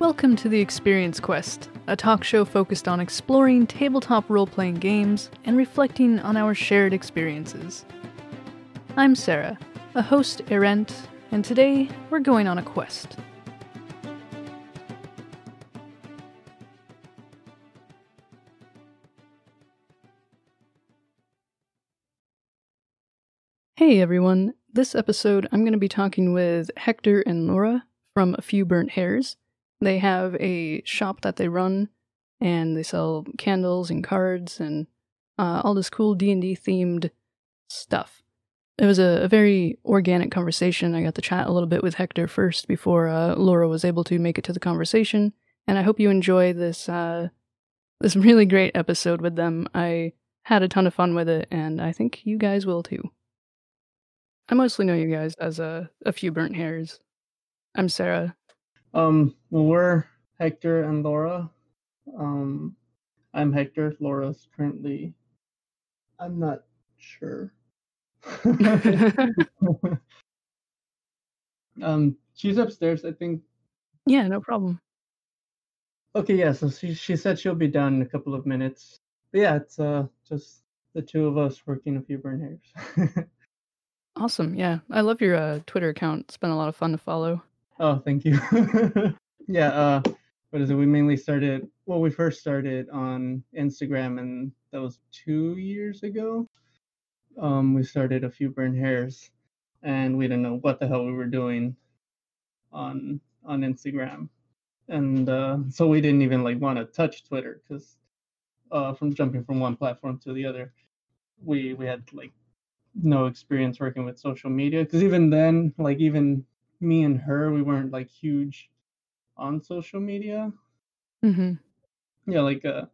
Welcome to the Experience Quest, a talk show focused on exploring tabletop role playing games and reflecting on our shared experiences. I'm Sarah, a host errant, and today we're going on a quest. Hey everyone, this episode I'm going to be talking with Hector and Laura from A Few Burnt Hairs. They have a shop that they run and they sell candles and cards and uh, all this cool D&D themed stuff. It was a, a, very organic conversation. I got to chat a little bit with Hector first before uh, Laura was able to make it to the conversation, and I hope you enjoy this uh, this really great episode with them. I had a ton of fun with it, and I think you guys will too. I mostly know you guys as a, a few burnt hairs. I'm Sarah. Um, well, we're Hector and Laura. Um, I'm Hector. Laura's currently. I'm not sure. um, she's upstairs, I think. Yeah, no problem. Okay, yeah. So she she said she'll be down in a couple of minutes. But yeah, it's uh just the two of us working a few burnt hairs. Awesome. Yeah. I love your uh, Twitter account. It's been a lot of fun to follow. Oh, thank you. yeah. Uh, what is it? We mainly started, well, we first started on Instagram, and that was two years ago. Um, we started a few burnt hairs, and we didn't know what the hell we were doing on on Instagram, and uh, so we didn't even like want to touch Twitter because uh, from jumping from one platform to the other, we we had like no experience working with social media because even then like even me and her we weren't like huge on social media mm-hmm. yeah like uh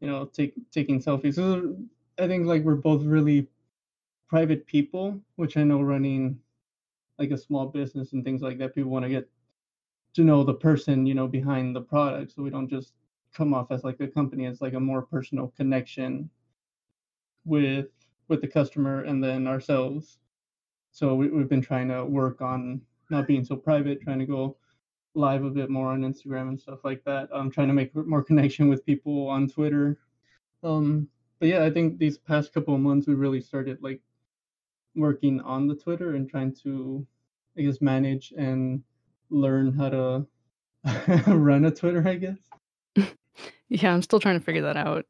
you know take, taking selfies so i think like we're both really private people which i know running like a small business and things like that people want to get to know the person you know behind the product so we don't just come off as like a company as like a more personal connection with with the customer and then ourselves. So we, we've been trying to work on not being so private, trying to go live a bit more on Instagram and stuff like that. I'm trying to make more connection with people on Twitter. Um, but yeah, I think these past couple of months we really started like working on the Twitter and trying to, I guess, manage and learn how to run a Twitter. I guess. yeah, I'm still trying to figure that out,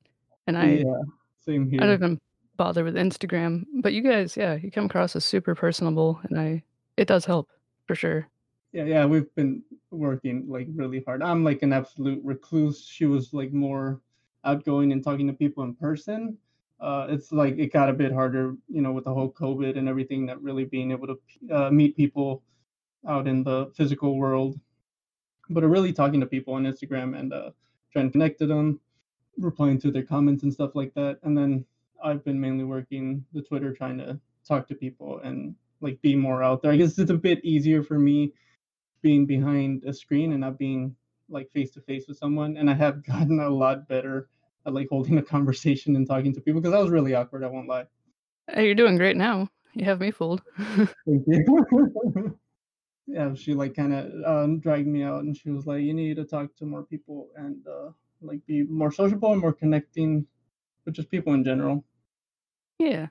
and I yeah, same here. I don't even bother with Instagram. But you guys, yeah, you come across as super personable, and I it does help for sure. Yeah, yeah, we've been working like really hard. I'm like an absolute recluse. She was like more outgoing and talking to people in person. Uh, it's like it got a bit harder, you know, with the whole COVID and everything. That really being able to uh, meet people out in the physical world, but really talking to people on Instagram and uh, trying to connect to them, replying to their comments and stuff like that. And then I've been mainly working the Twitter trying to talk to people and like be more out there. I guess it's a bit easier for me being behind a screen and not being like face to face with someone. And I have gotten a lot better at like holding a conversation and talking to people because I was really awkward. I won't lie. Hey, you're doing great now. You have me fooled. Thank you. yeah, she like kind of um, dragged me out and she was like, "You need to talk to more people and uh, like be more sociable and more connecting with just people in general. Yeah.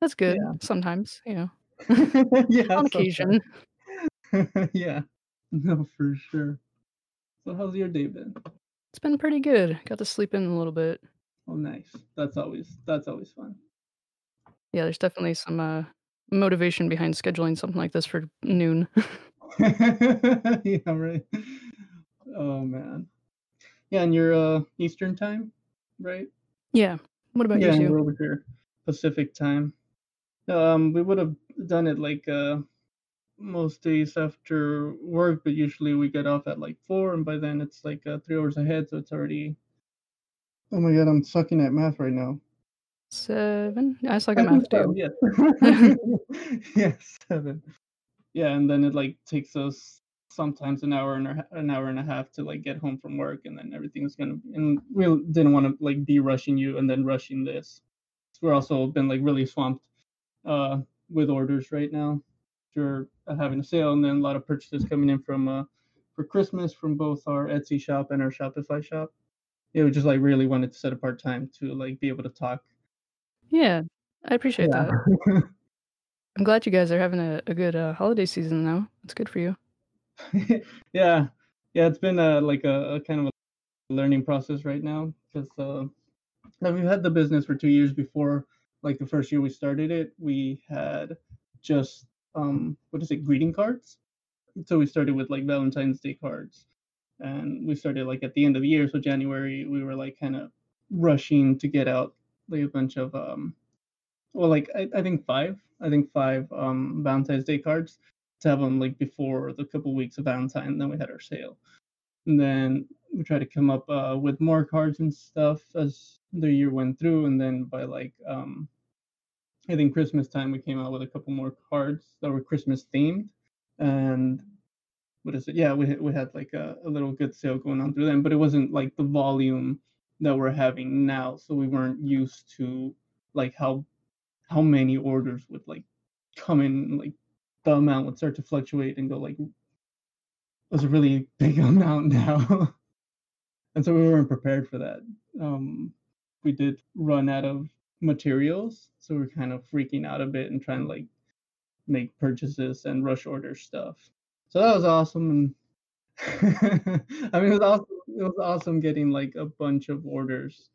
That's good yeah. sometimes, you know. yeah. On occasion. yeah. No, for sure. So how's your day been? It's been pretty good. Got to sleep in a little bit. Oh nice. That's always that's always fun. Yeah, there's definitely some uh motivation behind scheduling something like this for noon. yeah, right. Oh man. Yeah, and you're uh Eastern time, right? Yeah. What about yeah, you? Yeah, we're over here Pacific time. Um, we would have done it like uh most days after work, but usually we get off at like four, and by then it's like uh, three hours ahead, so it's already. Oh my god, I'm sucking at math right now. Seven. I suck at math too. Yeah. yeah, seven. Yeah, and then it like takes us sometimes an hour and a, an hour and a half to like get home from work and then everything's gonna and we didn't want to like be rushing you and then rushing this we're also been like really swamped uh with orders right now we're having a sale and then a lot of purchases coming in from uh for Christmas from both our Etsy shop and our Shopify shop. Yeah, we just like really wanted to set apart time to like be able to talk. Yeah, I appreciate Yeah. that. I'm glad you guys are having a, a good uh, holiday season though. It's good for you. yeah, yeah. It's been a like a, a kind of a learning process right now because uh, now we've had the business for two years before. Like the first year we started it, we had just um what is it greeting cards. So we started with like Valentine's Day cards, and we started like at the end of the year. So January we were like kind of rushing to get out like a bunch of um well like I, I think five I think five um Valentine's Day cards to have them like before the couple weeks of Valentine. Then we had our sale, and then we tried to come up uh, with more cards and stuff as the year went through. And then by like um, I think Christmas time, we came out with a couple more cards that were Christmas themed. And what is it? Yeah, we we had like a, a little good sale going on through them, but it wasn't like the volume that we're having now. So we weren't used to like how how many orders would like come in like the amount would start to fluctuate and go like it was a really big amount now and so we weren't prepared for that um we did run out of materials so we're kind of freaking out a bit and trying to mm. like make purchases and rush order stuff. So that was awesome and i mean it was awesome it was awesome getting like a bunch of orders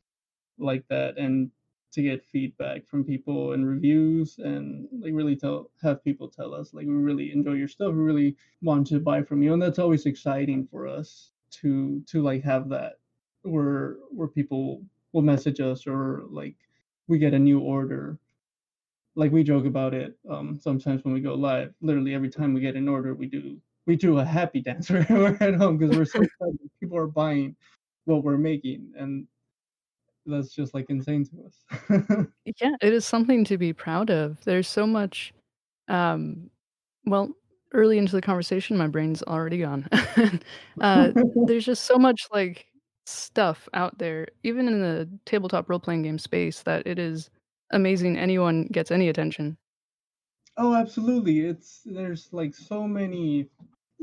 like that and to get feedback from people and reviews and like really tell have people tell us like we really enjoy your stuff we really want to buy from you and that's always exciting for us to to like have that where where people will message us or like we get a new order like we joke about it um sometimes when we go live literally every time we get an order we do we do a happy dance when we're at home because we're so excited people are buying what we're making and that's just like insane to us Yeah, it is something to be proud of. There's so much, um, well, early into the conversation, my brain's already gone. uh, there's just so much like stuff out there, even in the tabletop role playing game space, that it is amazing anyone gets any attention. Oh, absolutely. It's there's like so many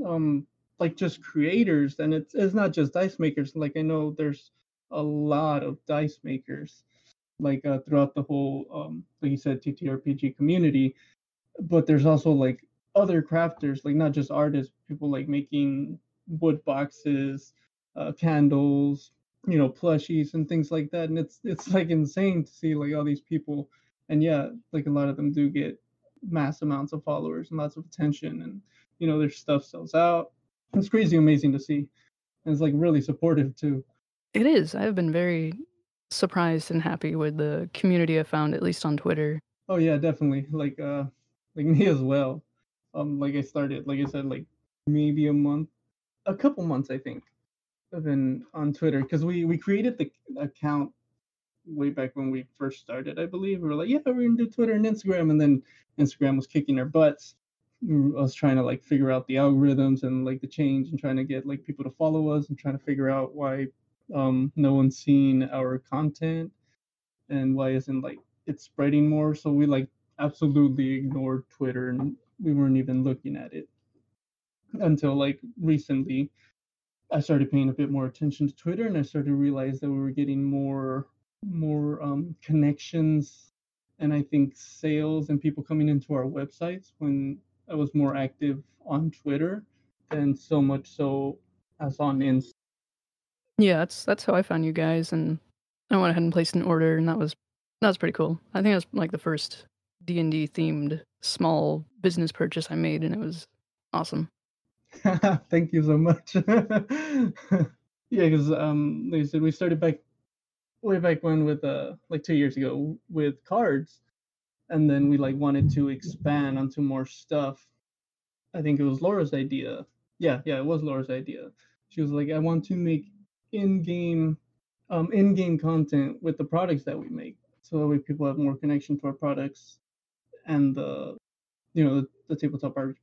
um like just creators and it's it's not just dice makers. Like I know there's a lot of dice makers like uh, throughout the whole um like you said TTRPG community, but there's also like other crafters, like not just artists, people like making wood boxes, uh candles, you know, plushies and things like that. And it's it's like insane to see like all these people and yeah, like a lot of them do get mass amounts of followers and lots of attention and you know their stuff sells out it's crazy amazing to see and it's like really supportive too It is. I've been very surprised and happy with the community I found, at least on Twitter. oh yeah definitely like uh like me as well um like i started like i said like maybe a month a couple months i think been on twitter because we we created the account way back when we first started i believe. We were like yeah we're gonna do twitter and instagram and then instagram was kicking our butts. Mm, I was trying to like figure out the algorithms and like the change and trying to get like people to follow us and trying to figure out why um no one's seen our content and why isn't like it's spreading more. So we like absolutely ignored twitter and we weren't even looking at it until like recently i started paying a bit more attention to twitter and i started to realize that we were getting more more um connections and i think sales and people coming into our websites when i was more active on twitter than so much so as on Insta. Yeah, that's that's how I found you guys, and I went ahead and placed an order, and that was that was pretty cool. I think that was like the first D and D themed small business purchase I made, and it was awesome. Thank you so much. yeah, because um, like I said, we started back way back when with uh like two years ago with cards, and then we like wanted to expand onto more stuff. I think it was Laura's idea. Yeah, yeah, it was Laura's idea. She was like, I want to make in-game um in-game content with the products that we make, so that way people have more connection to our products and the you know the, the tabletop art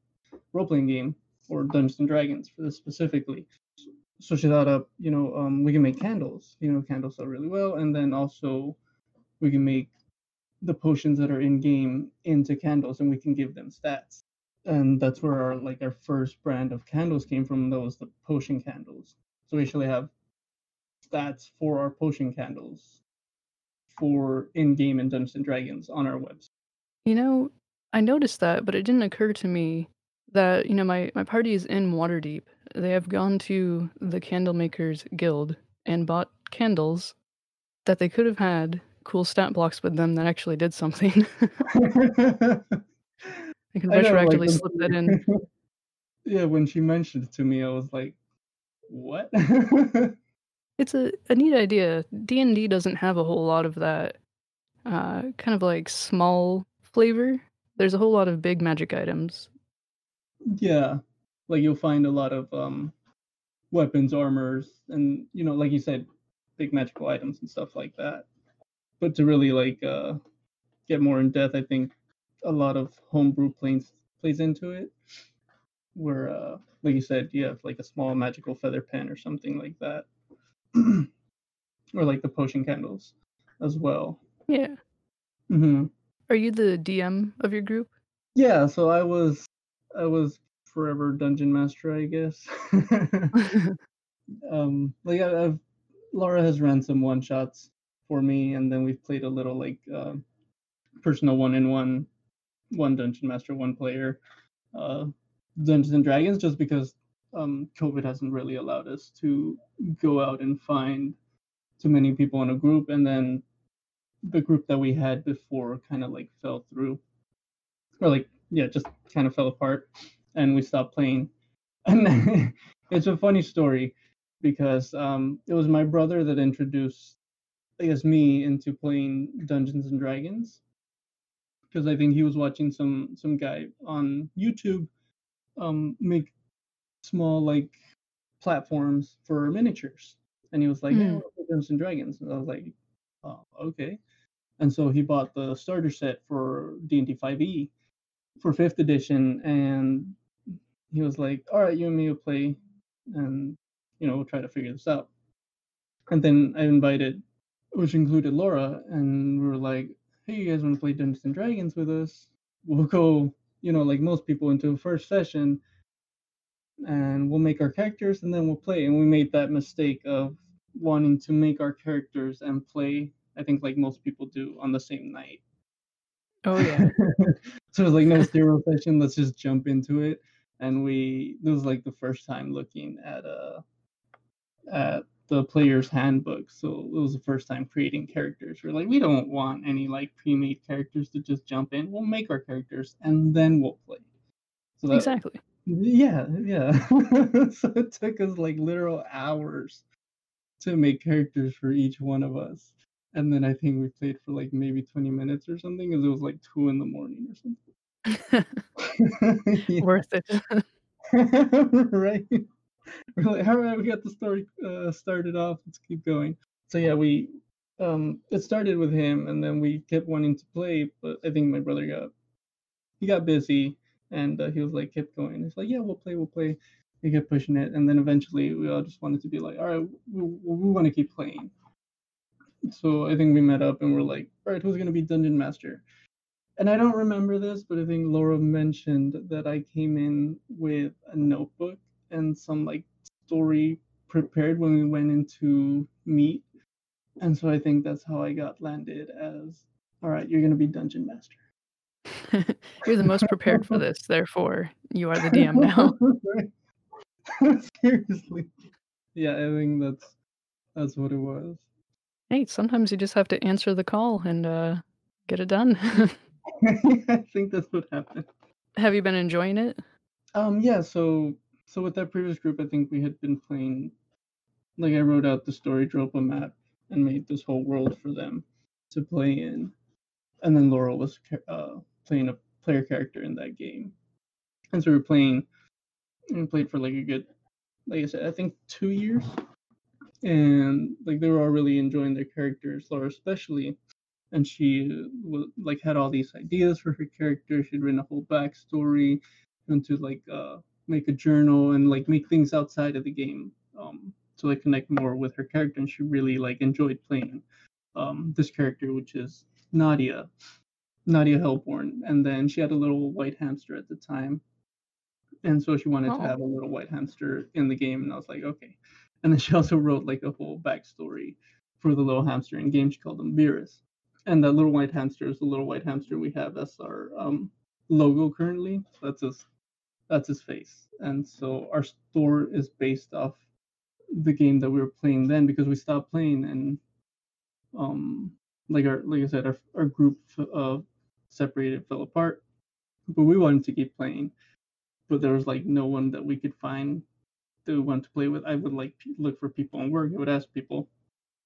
role-playing game or Dungeons and Dragons for this specifically. So she thought up, you know, um, we can make candles. You know, candles sell really well, and then also we can make the potions that are in game into candles, and we can give them stats. and that's where our like our first brand of candles came from. Those the potion candles. So we actually have stats for our potion candles for in-game and Dungeons and Dragons on our website. You know, I noticed that, but it didn't occur to me that, you know, my, my party is in Waterdeep. They have gone to the Candlemakers Guild and bought candles that they could have had cool stat blocks with them that actually did something. I can know, like, retroactively slip that in. yeah, when she mentioned it to me, I was like, "What?" It's a, a neat idea. D&D doesn't have a whole lot of that uh, kind of like small flavor. There's a whole lot of big magic items. Yeah, like you'll find a lot of um weapons, armors, and you know, like you said, big magical items and stuff like that. But to really like uh get more in depth, I think a lot of homebrew plays plays into it. Where uh like you said, you have like a small magical feather pen or something like that. or like the potion candles as well. Yeah. hmm Are you the DM of your group? Yeah, so I was I was forever dungeon master, I guess. um like I, I've Laura has ran some one shots for me and then we've played a little like uh personal one in one one dungeon master one player uh dungeons and dragons just because um covid hasn't really allowed us to go out and find too many people in a group and then the group that we had before kind of like fell through or like yeah just kind of fell apart and we stopped playing. And it's a funny story because um it was my brother that introduced I guess me into playing Dungeons and Dragons. Because I think he was watching some some guy on YouTube um make small like platforms for miniatures. And he was like yeah, I Hmm. Dungeons and Dragons. And I was like oh okay. And so he bought the starter set for D&D 5e for 5th edition and he was like all right you and me will play and you know we'll try to figure this out and then I invited which included Laura, and we were like, "Hey, you guys want to play Dungeons and Dragons with us? We'll go, you know, like most people, into a first session, and we'll make our characters, and then we'll play." And we made that mistake of wanting to make our characters and play. I think like most people do on the same night. Oh yeah. so it was like no zero session. Let's just jump into it. And we it was like the first time looking at uh at the player's handbook. So it was the first time creating characters. We're like, we don't want any like pre-made characters to just jump in. We'll make our characters and then we'll play. So that, exactly. yeah, yeah. so it took us like literal hours to make characters for each one of us. And then I think we played for like maybe 20 minutes or something because it was like two in the morning or something. Yeah. Worth it. right? We're like, all right, we got the story uh, started off. Let's keep going. So yeah, we um it started with him, and then we kept wanting to play, but I think my brother got he got busy, and uh, he was like kept going. He's like, yeah, we'll play, we'll play. He kept pushing it, and then eventually we all just wanted to be like, all right, we, we want to keep playing. So I think we met up and we're like, all right, who's gonna be dungeon master? And I don't remember this, but I think Laura mentioned that I came in with a notebook and some like story prepared when we went into meet. And so I think that's how I got landed as all right, you're gonna be dungeon master. You're the most prepared for this, therefore you are the DM now. Seriously. Yeah, I think that's that's what it was. Hey, sometimes you just have to answer the call and uh, get it done. I think that's what happened. have you been enjoying it? Um yeah, so so with that previous group I think we had been playing like I wrote out the story, drew up a map, and made this whole world for them to play in. And then Laura was uh, playing a player character in that game. And so we were playing and we played for like a good like I said, I think two years. And like they were all really enjoying their characters, Laura especially. And she like had all these ideas for her character. She'd written a whole backstory, and to like uh make a journal and like make things outside of the game um to like connect more with her character and she really like enjoyed playing um this character which is Nadia Nadia Hellborn and then she had a little white hamster at the time and so she wanted Oh. to have a little white hamster in the game, and I was like, okay. And then she also wrote like a whole backstory for the little hamster in game. She called him Beerus, and that little white hamster is the little white hamster we have as our um, logo currently. So that's his that's his face, and so our store is based off the game that we were playing then because we stopped playing and um like our like I said our our group uh separated fell apart, but we wanted to keep playing, but there was like no one that we could find that we wanted to play with. I would like look for people on work. I would ask people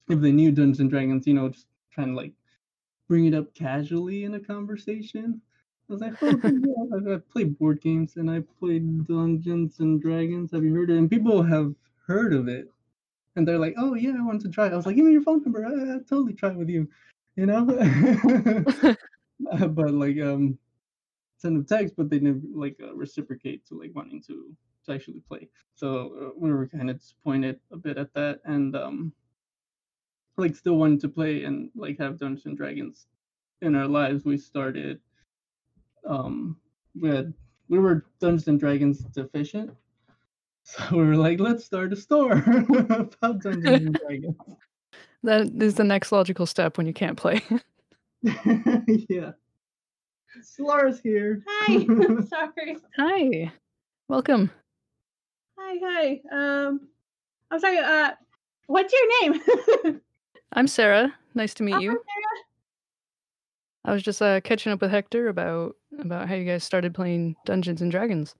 if they knew Dungeons and Dragons, you know, just trying to like bring it up casually in a conversation. I was like, oh, yeah, I've, I've played board games and I played Dungeons and Dragons. Have you heard of it? And people have heard of it. And they're like, oh, yeah, I want to try. I was like, give me your phone number. I, I'll totally try it with you. You know? But like, um, send them text, but they never like uh, reciprocate to like wanting to, to actually play. So uh, we were kind of disappointed a bit at that. And, um, like still wanted to play and like have Dungeons and Dragons in our lives, we started um we had we were Dungeons and Dragons deficient. So we were like, let's start a store about Dungeons and Dragons. that is the next logical step when you can't play. yeah. Laura's here. Hi. sorry. Hi, welcome. Hi, hi. Um, I'm sorry. Uh, what's your name? I'm Sarah. Nice to meet Oh, you. Sarah. I was just uh, catching up with Hector about about how you guys started playing Dungeons and Dragons.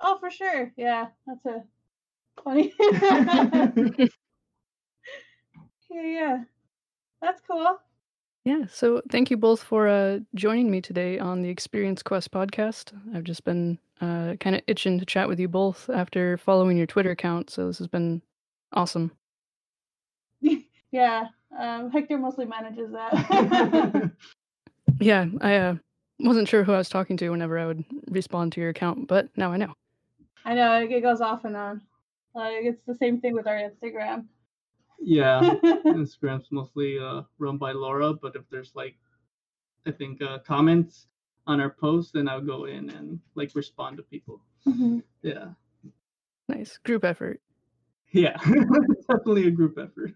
Oh, for sure. Yeah, that's a funny. yeah, yeah. That's cool. Yeah, so thank you both for uh, joining me today on the Experience Quest podcast. I've just been uh, kind of itching to chat with you both after following your Twitter account, so this has been awesome. Yeah. Um, Hector mostly manages that. Yeah, I uh, wasn't sure who I was talking to whenever I would respond to your account, but now I know. I know it goes off and on. Like it's the same thing with our Instagram. yeah. Instagram's mostly uh run by Laura, but if there's like I think uh comments on our posts, then I'll go in and like respond to people. Mhm. Yeah. Nice group effort. Yeah. Definitely a group effort.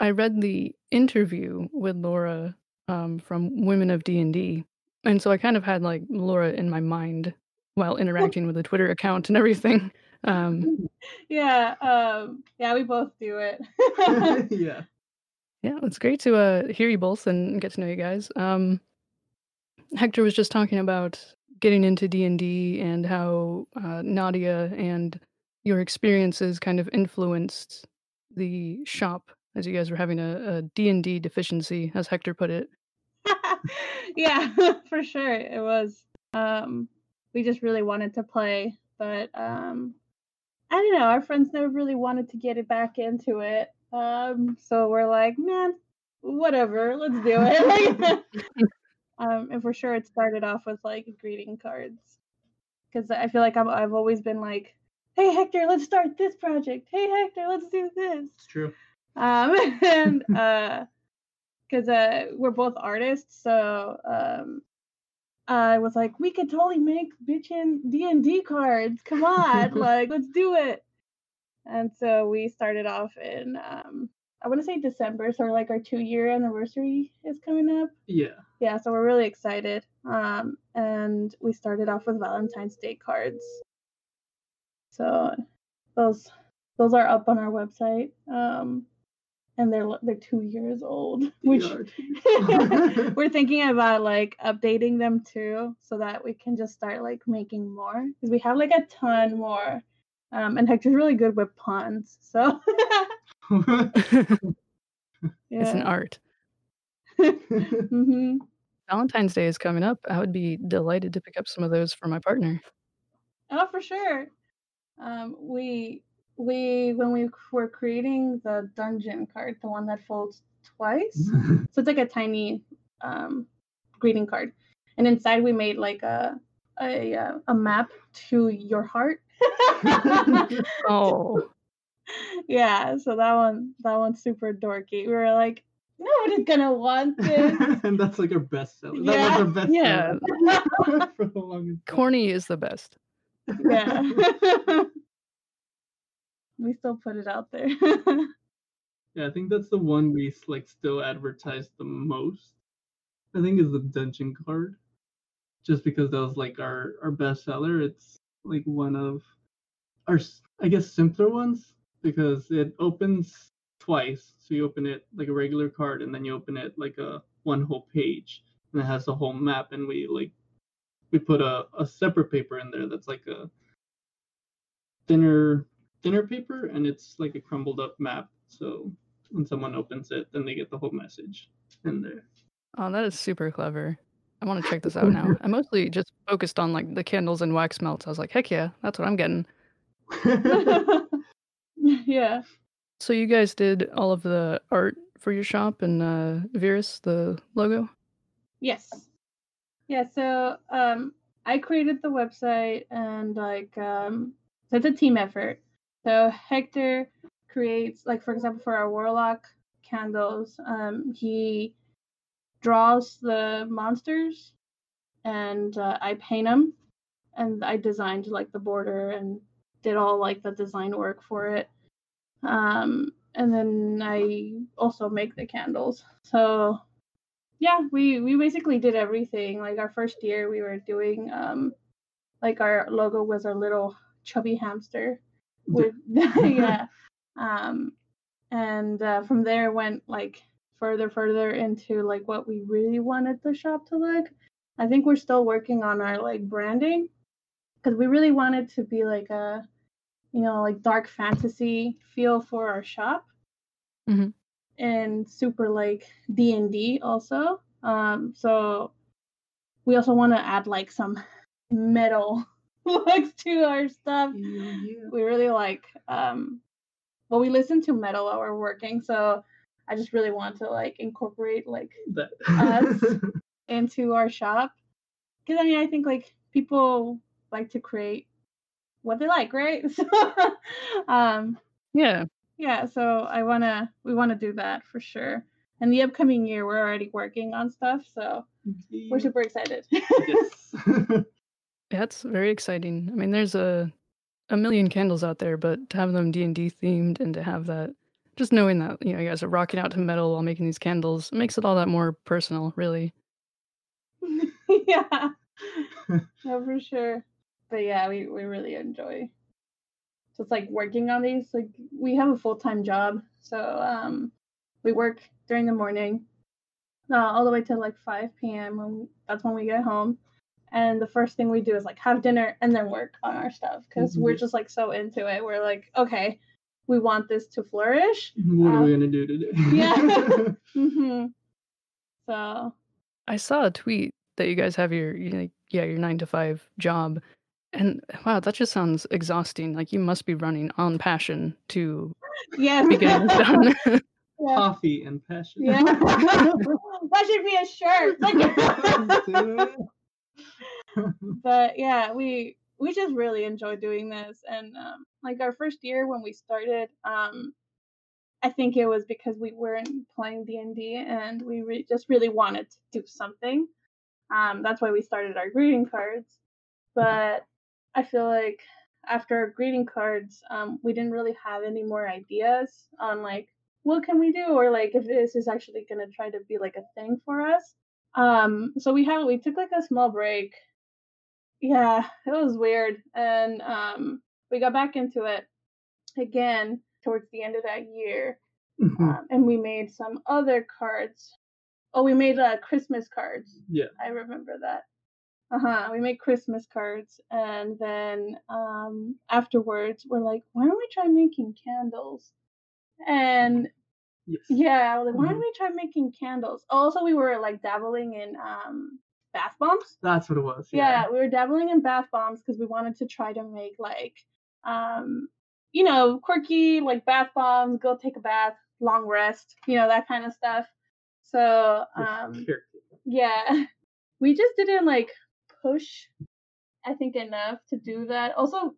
I read the interview with Laura um, from Women of D and D, and so I kind of had like Laura in my mind while interacting with the Twitter account and everything. Um, yeah. Um, yeah, we both do it. yeah. yeah, it's great to uh, hear you both and get to know you guys. Um, Hector was just talking about getting into D and D and how uh, Nadia and your experiences kind of influenced the shop as you guys were having a, a D&D deficiency as Hector put it. yeah, for sure. It was. Um, we just really wanted to play, but um, I don't know. Our friends never really wanted to get it back into it. Um, so we're like, man, whatever, let's do it. um, and for sure, it started off with like greeting cards, because I feel like I'm, I've always been like, hey Hector, let's start this project. Hey Hector, let's do this It's true. um and uh because uh we're both artists so um i was like we could totally make bitchin d&d cards come on like let's do it and so we started off in um i want to say december so like our two year anniversary is coming up Yeah. Yeah so we're really excited um and we started off with valentine's day cards. So those those are up on our website um and they're they're two years old. Which we're thinking about like updating them too so that we can just start like making more because we have like a ton more um and hector's really good with puns so It's an yeah. art. hmm Valentine's Day is coming up. I would be delighted to pick up some of those for my partner. Oh, for sure. Um, we we when we were creating the dungeon card, the one that folds twice, so it's like a tiny um, greeting card, and inside we made like a a uh, a map to your heart. Oh, yeah, so that one that one's super dorky. We were like, nobody's gonna want this. and that's like our best seller. Yeah. That was our best Yeah. for the longest time. corny is the best. Yeah. we still put it out there. Yeah, I think that's the one we like still advertise the most. I think is the dungeon card, just because that was like our our best seller. It's like one of our I guess simpler ones because it opens twice. So you open it like a regular card, and then you open it like a one whole page, and it has the whole map. And we like we put a a separate paper in there that's like a thinner thinner paper, and it's like a crumbled up map. So when someone opens it, then they get the whole message in there. Oh, that is super clever. I want to check this out now. I mostly just focused on like the candles and wax melts. I was like, heck yeah, that's what I'm getting. yeah. So you guys did all of the art for your shop and uh Virus, the logo? Yes. Yeah, so um I created the website and like um it's a team effort. So Hector creates like for example for our warlock candles, um he draws the monsters and uh, I paint them and I designed like the border and did all like the design work for it. Um and then I also make the candles. So yeah we we basically did everything. Like our first year we were doing um like our logo was our little chubby hamster. With yeah. Um and uh, from there went like further further into like what we really wanted the shop to look. I think we're still working on our like branding because we really wanted to be like a you know like dark fantasy feel for our shop Mhm. and super like d&d also um so we also want to add like some metal looks to our stuff we really like um well we listen to metal while we're working so i just really want to like incorporate like Us. into our shop because i mean i think like people like to create what they like right so um Yeah. yeah so i want to we want to do that for sure and the upcoming year we're already working on stuff so we're super excited yes. Yeah, it's very exciting. I mean, there's a a million candles out there, but to have them D and D themed and to have that, just knowing that you know you guys are rocking out to metal while making these candles makes it all that more personal, really. yeah no for sure but yeah we, we really enjoy just like working on these like we have a full-time job so um we work during the morning uh, all the way to like 5 p.m when that's when we get home and the first thing we do is like have dinner and then work on our stuff because we're Mhm. just like so into it we're like okay we want this to flourish what are we Um, gonna do today? yeah. hmm so I saw a tweet that you guys have your you know, yeah your nine to five job, and wow, that just sounds exhausting. Like you must be running on passion to yeah be getting this done. yeah. Coffee and passion. Yeah. that should be a shirt. Like- but yeah, we we just really enjoy doing this. And um, like our first year when we started, um, I think it was because we weren't playing D and D, and we re- just really wanted to do something. Um, that's why we started our greeting cards. But I feel like after our greeting cards, um, we didn't really have any more ideas on like what can we do or like if this is actually gonna try to be like a thing for us. Um, so we have we took like a small break. Yeah, it was weird, and um, we got back into it again towards the end of that year, Mhm. um, and we made some other cards. Oh, we made uh, Christmas cards. Yeah. I remember that. Uh huh. We make Christmas cards, and then um, afterwards, we're like, why don't we try making candles? And Yes. yeah, like, why don't Mhm. we try making candles? Also, we were like dabbling in um, bath bombs. That's what it was. Yeah, we were dabbling in bath bombs because we wanted to try to make like, um, you know, quirky like bath bombs. Go take a bath, long rest, you know, that kind of stuff. So um, yeah, we just didn't like push. I think enough to do that. Also,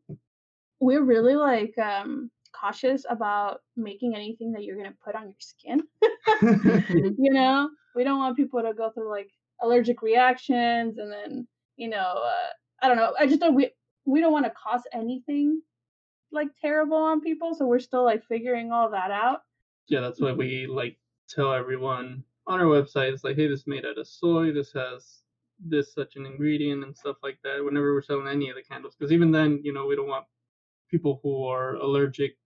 we're really like um cautious about making anything that you're gonna put on your skin. you know, we don't want people to go through like allergic reactions and then you know, uh, I don't know. I just don't. We we don't want to cause anything like terrible on people, so we're still like figuring all that out. Yeah, that's why we like tell everyone on our website. It's like, hey, this is made out of soy. This has this such an ingredient and stuff like that. Whenever we're selling any of the candles, because even then, you know, we don't want people who are allergic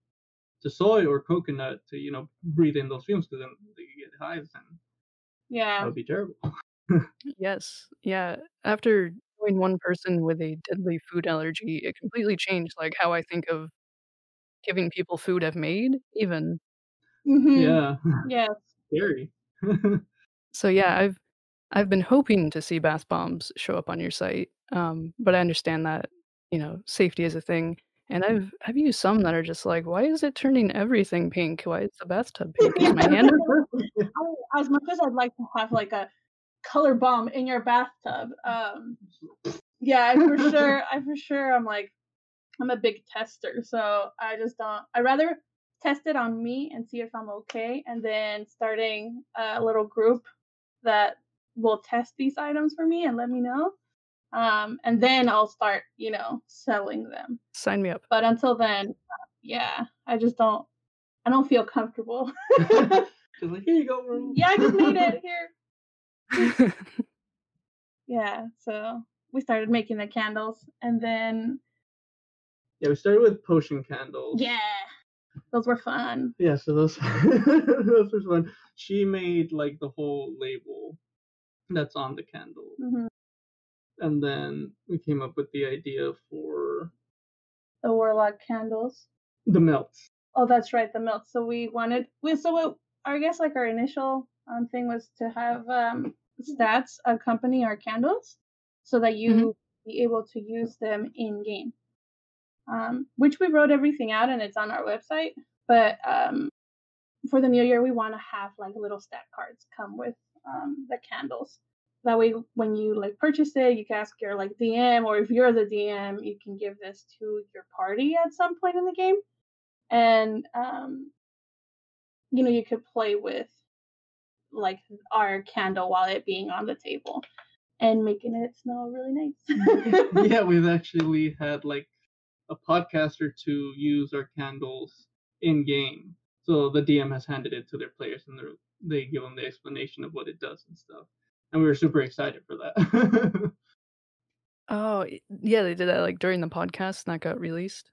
to soy or coconut to you know breathe in those fumes because then they get hives and that Yeah. would be terrible. Yes. Yeah. After knowing one person with a deadly food allergy, it completely changed like how I think of giving people food I've made, even. hmm Yeah, Yes. scary. So yeah, I've I've been hoping to see bath bombs show up on your site, um, but I understand that you know safety is a thing, and I've I've used some that are just like, why is it turning everything pink? Why is the bathtub pink? Is my hand? I- as much as I'd like to have like a color bomb in your bathtub, um, yeah, I for sure, I for sure, I'm like, I'm a big tester, so I just don't. I rather test it on me and see if I'm okay, and then starting a little group that will test these items for me and let me know, um, and then I'll start, you know, selling them. Sign me up. But until then, uh, yeah, I just don't. I don't feel comfortable. Like, here you go, world. yeah, I just made it here. Yeah, so we started making the candles, and then Yeah, we started with potion candles. yeah, those were fun. Yeah, so those those were fun. She made like the whole label that's on the candle, hmm and then we came up with the idea for The warlock candles. the melts. Oh, that's right, the melt. So we wanted we so what I guess like our initial um thing was to have um stats accompany our candles, so that you Mhm. be able to use them in game. Um, which we wrote everything out and it's on our website. But um, for the new year, we want to have like little stat cards come with um, the candles. That way, when you like purchase it, you can ask your like DM, or if you're the DM, you can give this to your party at some point in the game, and um, you know you could play with like our candle while it being on the table and making it smell really nice. yeah, we've actually had like a podcaster to use our candles in game. So the DM has handed it to their players, and they're, they give them the explanation of what it does and stuff. And we were super excited for that. oh yeah, they did that like during the podcast and that got released.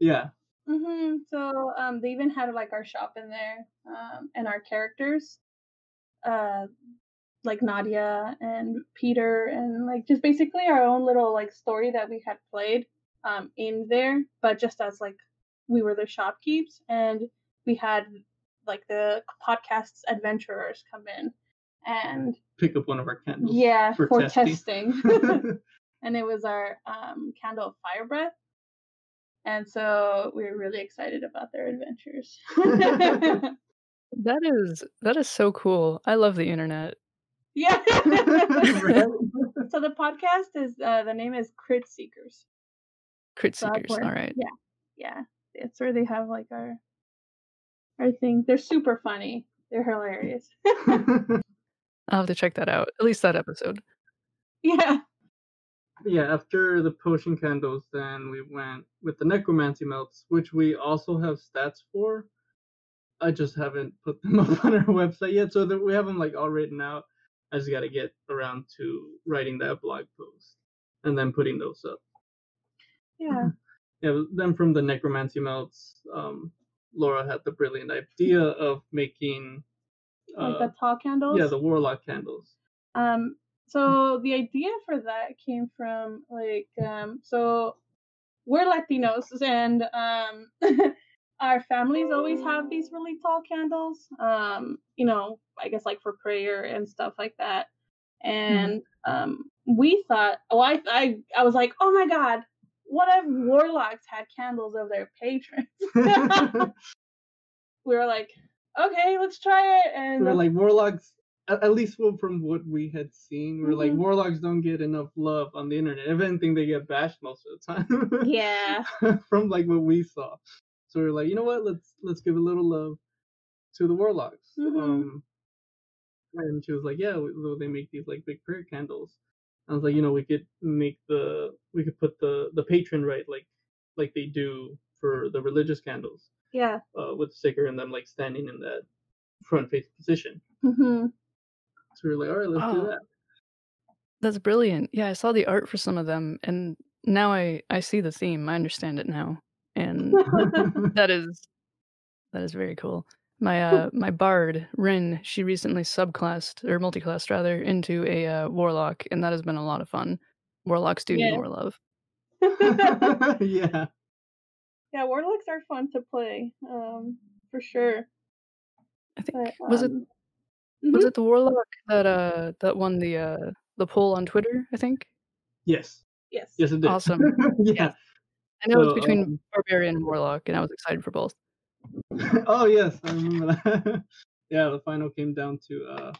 yeah, hmm So um, they even had like our shop in there, um, and our characters, uh, like Nadia and Peter, and like just basically our own little like story that we had played um in there, but just as like we were the shopkeeps, and we had like the podcast's adventurers come in, and pick up one of our candles. yeah, for for, testing. testing. and it was our um, candle of fire breath. And so we were really excited about their adventures. That is that is so cool. I love the internet. yeah. So the podcast is uh, the name is Crit Seekers. Crit seekers. where- All right. Yeah, yeah. It's where they have like our our think They're super funny. They're hilarious. I'll have to check that out. At least that episode. yeah. yeah, after the potion candles, then we went with the necromancy melts, which we also have stats for. I just haven't put them up on our website yet, so that we have them like all written out. I just got to get around to writing that blog post and then putting those up. Yeah. Yeah, then from the necromancy melts, um, Laura had the brilliant idea of making, Like uh, the tall candles. yeah, the warlock candles. Um, so the idea for that came from like um, so we're Latinos and um, our families always have these really tall candles. Um, you know, I guess like for prayer and stuff like that. And um, we thought, oh, I, I, I was like, oh my god, what if warlocks had candles of their patrons? we were like, okay, let's try it. And we're like warlocks at, least from what we had seen we're like Mhm. warlocks don't get enough love on the internet if anything they get bashed most of the time yeah, from like what we saw so we're like you know what let's let's give a little love to the warlocks Mhm. um and she was like yeah they make these like big prayer candles i was like you know we could make the we could put the the patron right like like they do for the religious candles Yeah. uh, with the sticker and them like standing in that front face position. hmm So we were like, all right, let's do Oh. that. That's brilliant. Yeah, I saw the art for some of them, and now I I see the theme. I understand it now, and that is that is very cool. My uh my bard Rin, she recently subclassed or multiclassed rather into a uh, warlock, and that has been a lot of fun. Warlocks do need Yeah. more love. yeah. yeah, warlocks are fun to play, um, for sure. I think But, was it um, was it the warlock that uh that won the uh the poll on Twitter? I think. Yes. Yes. Yes, it did. Awesome. yeah. Yes. I know So, it's between um, barbarian and warlock, and I was excited for both. oh yes, I remember that. yeah, the final came down to uh,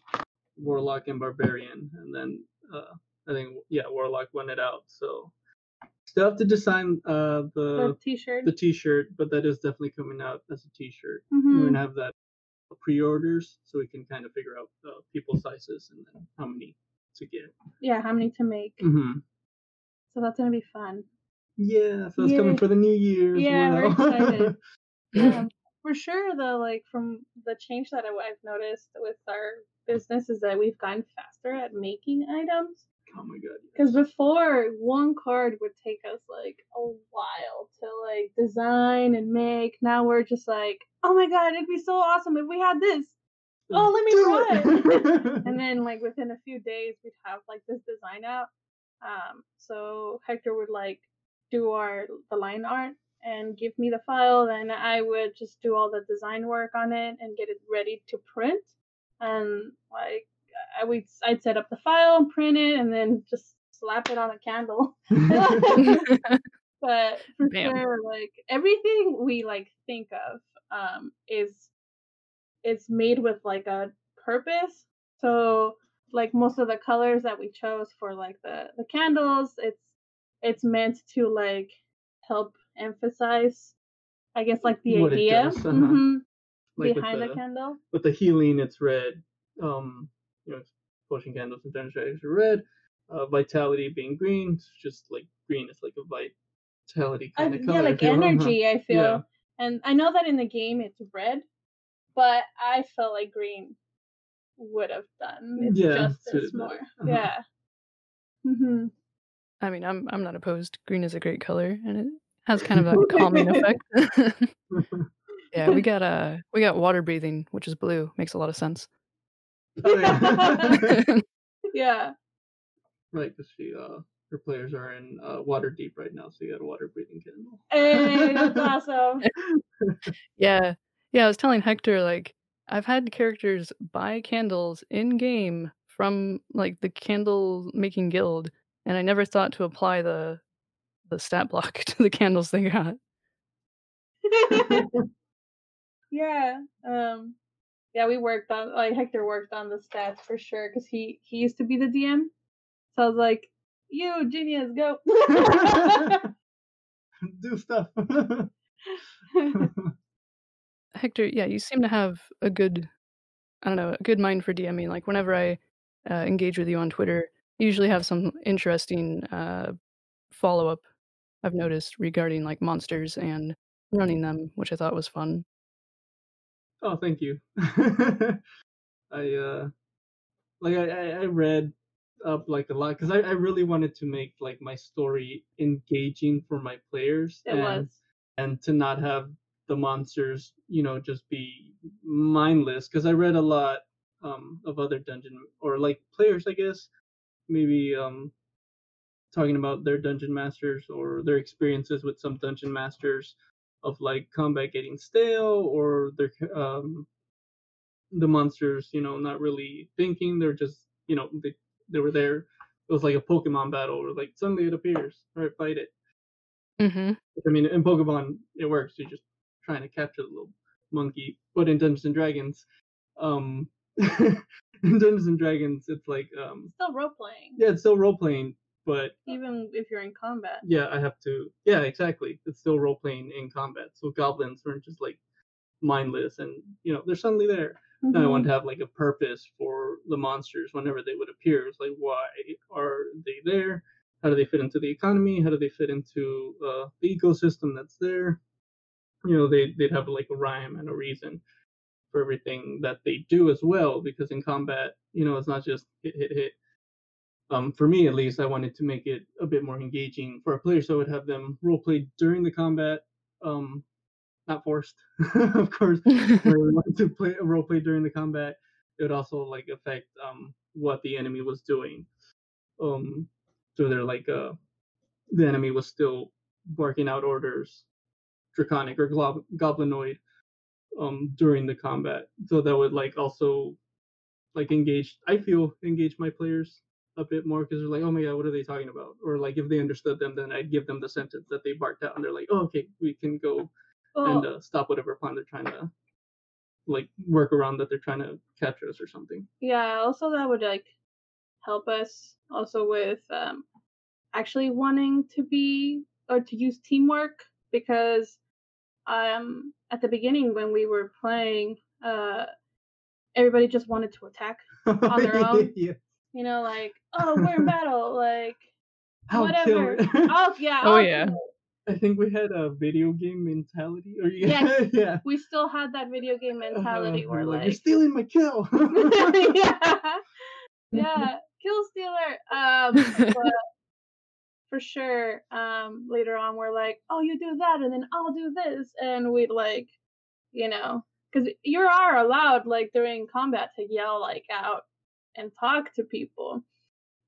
Warlock and Barbarian, and then uh, I think yeah, Warlock won it out. So still have to design uh, The the t-shirt. the T-shirt, but that is definitely coming out as a T-shirt. We're Mhm. gonna have that pre-orders, so we can kind of figure out uh, people's sizes and then how many to get. Yeah, how many to make? hmm So that's gonna be fun. Yeah, so it's coming for the new year. as Yeah, we're excited. Um, for sure, though, like from the change that I, I've noticed with our business is that we've gotten faster at making items. oh my god. Because before, one card would take us like a while to like design and make. Now we're just like, oh my god, it'd be so awesome if we had this. Oh, let me Do try it. and then like within a few days, we'd have like this design out. Um, so Hector would like do our the line art and give me the file, then I would just do all the design work on it and get it ready to print. And like I would I'd set up the file, print it, and then just slap it on a candle. but for Bam. sure, like everything we like think of um is it's made with like a purpose. So like most of the colors that we chose for like the the candles, it's it's meant to like help emphasize, I guess like the What idea does, uh-huh. mhm, Like behind the, the- candle. with the healing, it's red. Um, you know, potion candles and dungeon dragons are red. Uh, vitality being green, it's just like green. It's like a vitality Uh, kind of yeah, color. like if you uh-huh. energy. I feel, Yeah. and I know that in the game it's red, but I felt like green would have done its Yeah, justice suited more. better. Uh-huh. Yeah. hmm I mean, I'm I'm not opposed. Green is a great color, and it has kind of a calming effect. yeah, we got uh we got water breathing, which is blue. Makes a lot of sense. Oh, yeah. Yeah. right, because she, uh, her players are in uh, Waterdeep right now, so you got a water breathing candle. Hey, that's awesome. yeah, yeah. I was telling Hector like I've had characters buy candles in game from like the candle making guild, and I never thought to apply the the stat block to the candles they got. yeah. Um. Yeah, we worked on like Hector worked on the stats for sure because he he used to be the DM. So I was like, "You genius, go!" Do stuff. Hector, yeah, you seem to have a good, I don't know, a good mind for DMing. Like whenever I uh, engage with you on Twitter, you usually have some interesting uh, follow up. I've noticed regarding like monsters and running them, which I thought was fun. Oh, thank you. I uh, like I I read up like a lot because I I really wanted to make like my story engaging for my players it and was. and to not have the monsters you know just be mindless because I read a lot um of other dungeon or like players I guess maybe um talking about their dungeon masters or their experiences with some dungeon masters of like combat getting stale or their um the monsters you know not really thinking. They're just you know they, they were there. It was like a pokemon battle or like suddenly it appears all right fight it. Mm-hmm. I mean in pokemon it works. You're just trying to capture the little monkey. But in dungeons and dragons um in dungeons and dragons it's like um Still role playing, yeah it's still role playing but even if you're in combat. yeah, I have to. Yeah, exactly. It's still role playing in combat. So goblins weren't just like mindless, and you know they're suddenly there. And I Mhm. want to have like a purpose for the monsters whenever they would appear. It's like why are they there? how do they fit into the economy? How do they fit into uh, the ecosystem that's there? You know, they they'd have like a rhyme and a reason for everything that they do as well. Because in combat, you know, it's not just hit hit hit. Um, for me at least, I wanted to make it a bit more engaging for a player, so I would have them role play during the combat. Um, not forced, of course. to play role play during the combat. It would also like affect um what the enemy was doing. Um, so they're like uh, the enemy was still barking out orders, draconic or glob- goblinoid, um, during the combat. So that would like also like engage. I feel engage my players a bit more because they're like, oh my god, what are they talking about? Or like if they understood them, then I'd give them the sentence that they barked out, and they're like, oh okay, we can go and uh, stop whatever plan they're trying to like work around that they're trying to capture us or something. Yeah, also that would like help us also with um, actually wanting to be or to use teamwork because um at the beginning when we were playing uh everybody just wanted to attack on their own. yeah. You know, like, oh we're in battle, like I'll whatever. Oh yeah. Oh, I'll yeah. I think we had a video game mentality. Or yeah, Yes. yeah. We still had that video game mentality Uh, where we're like, you're stealing my kill. yeah, yeah, kill stealer. Um, but for sure, um, later on we're like, oh, you do that, and then I'll do this, and we'd like, you know, because you are allowed like during combat to yell like out and talk to people,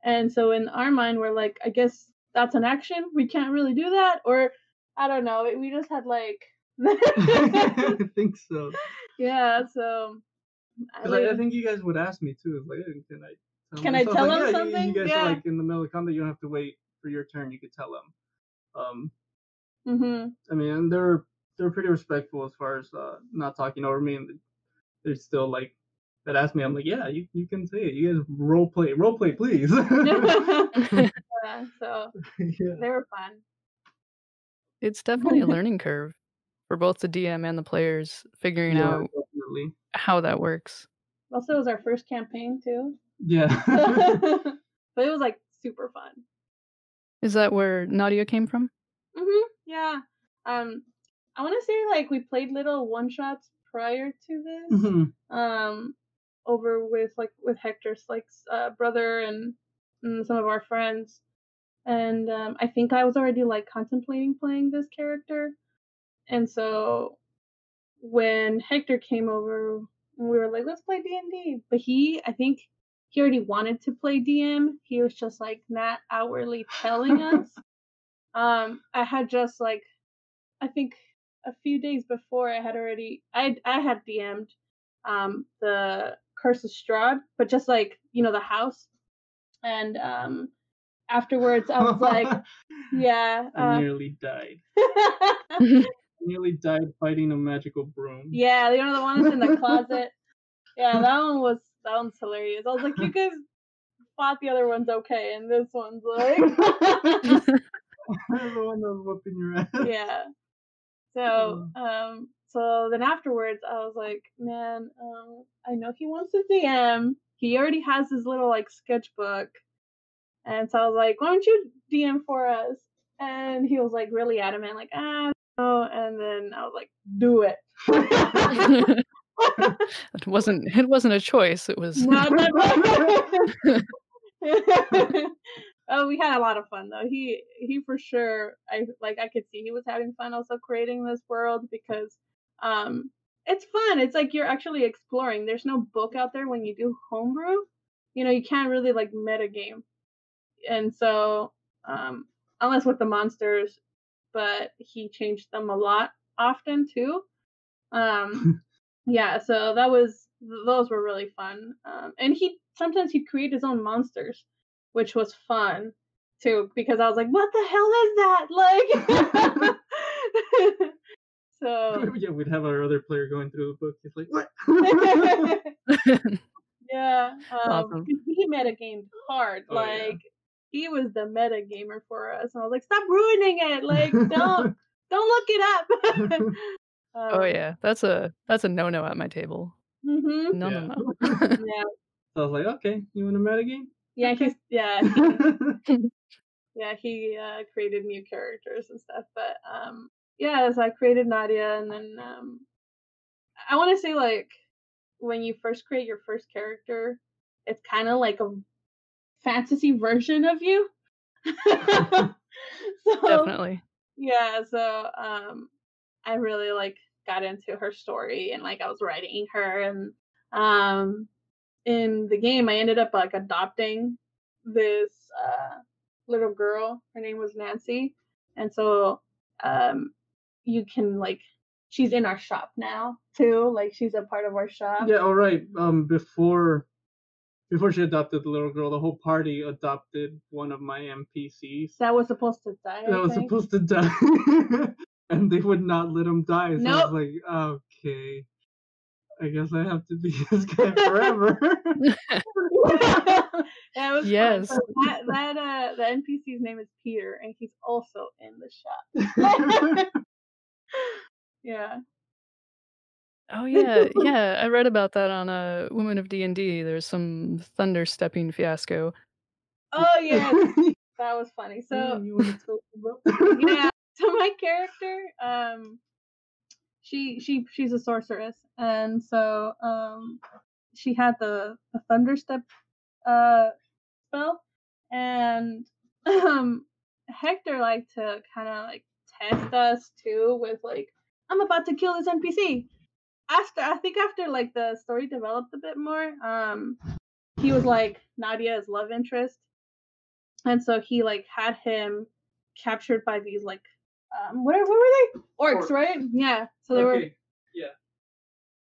and so in our mind we're like, I guess that's an action. We can't really do that, or I don't know. We just had like. I think so. yeah, so I, 'Cause I, like- think you guys would ask me too. Like, can I? Tell Can? I tell like, him yeah, you- something? You, guys Yeah. are like in the middle of combat. You don't have to wait for your turn. You could tell them. Um, Mhm. I mean, they're they're pretty respectful as far as uh, not talking over me, and they're still like that. Ask me, I'm like, yeah, you, you can say it. You guys role play, role play, please. yeah, so yeah. they were fun. it's definitely a learning curve for both the DM and the players figuring yeah, out definitely. how that works. Also, it was our first campaign too, Yeah. but it was like super fun. Is that where Nadia came from? Mhm. Yeah. Um, I want to say like we played little one shots prior to this. Mhm. Um, over with like with Hector's like uh, brother and, and some of our friends, and um, I think I was already like contemplating playing this character, and so when Hector came over, we were like, let's play D and D. But he, I think, he already wanted to play DM. He was just like not outwardly telling us. um, I had just like, I think a few days before, I had already, I I had DM'd um the Curse of Strahd, but just like you know the house, and um afterwards I was like, yeah. I Uh, nearly died. Nearly died fighting a magical broom. Yeah, you know the ones in the closet. Yeah, that one was that one's hilarious. I was like, you guys fought the other ones okay, and this one's like, the one that was whooping your ass. yeah. So, um, so then afterwards, I was like, man, um, I know he wants to DM. He already has his little like sketchbook, and so I was like, why don't you DM for us? And he was like really adamant, like, ah, no. And then I was like, do it. it wasn't it wasn't a choice. It was oh, we had a lot of fun though. He he for sure. I like I could see he was having fun also creating this world because um it's fun. It's like you're actually exploring. There's no book out there when you do homebrew. You know, you can't really like meta game. And so um unless with the monsters, but he changed them a lot often too. Um yeah, so that was those were really fun. Um, and he sometimes he'd create his own monsters, which was fun too because I was like, what the hell is that? Like, so yeah, we'd have our other player going through the book. He's like, what? yeah, um, Awesome. he metagamed hard. Oh, yeah. like he was the meta gamer for us. And I was like, stop ruining it. Like don't don't look it up. oh yeah, that's a that's a no no at my table. hmm No Yeah. no no. Yeah. So I was like, okay, you want a meta game? Yeah. He's yeah. yeah, he uh, created new characters and stuff. But um, yeah, so I created Nadia, and then um, I want to say like when you first create your first character, it's kind of like a fantasy version of you. so, Definitely. Yeah, so um, I really like got into her story, and like I was writing her, and um, in the game, I ended up like adopting this uh, little girl. Her name was Nancy, and so um, you can like she's in our shop now too. Like she's a part of our shop. Yeah, all right. Um, before before she adopted the little girl, the whole party adopted one of my NPCs. That was supposed to die. I that was think. supposed to die, and they would not let him die. So I was like, okay, I guess I have to be this guy forever. yeah, was. Yes. So that, that uh the NPC's name is Peter and he's also in the shop. Yeah. Oh yeah, yeah. I read about that on uh, Woman of D and D. There's some thunder stepping fiasco. Oh yeah. That was funny. So you wanna tell me about- yeah. So my character, um she she she's a sorceress and so um she had the, the thunder step uh spell and um Hector liked to kind of like test us too with like I'm about to kill this NPC. After I think after like the story developed a bit more, um he was like Nadia's love interest. And so he like had him captured by these like um what, are- what were they? Orcs, Orcs. right? Yeah. So they were yeah.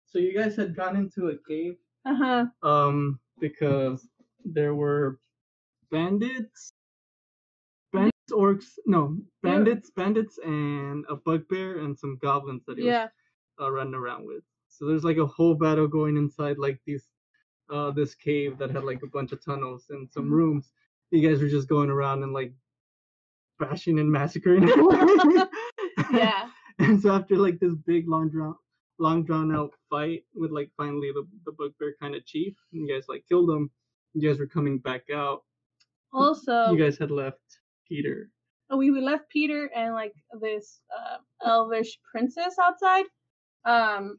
So you guys had gone into a cave, uh-huh. um, because there were bandits, orcs, no, bandits, bandits, and a bugbear and some goblins that he was uh, running around with. So there's like a whole battle going inside like these uh this cave that had like a bunch of tunnels and some Mhm. rooms. You guys were just going around and like bashing and massacring. Yeah. And so after like this big long drawn long drawn out fight with like finally the the bugbear kind of chief, and you guys like killed him. You guys were coming back out. Also You guys had left Peter. we, we left Peter and like this uh, elvish princess outside um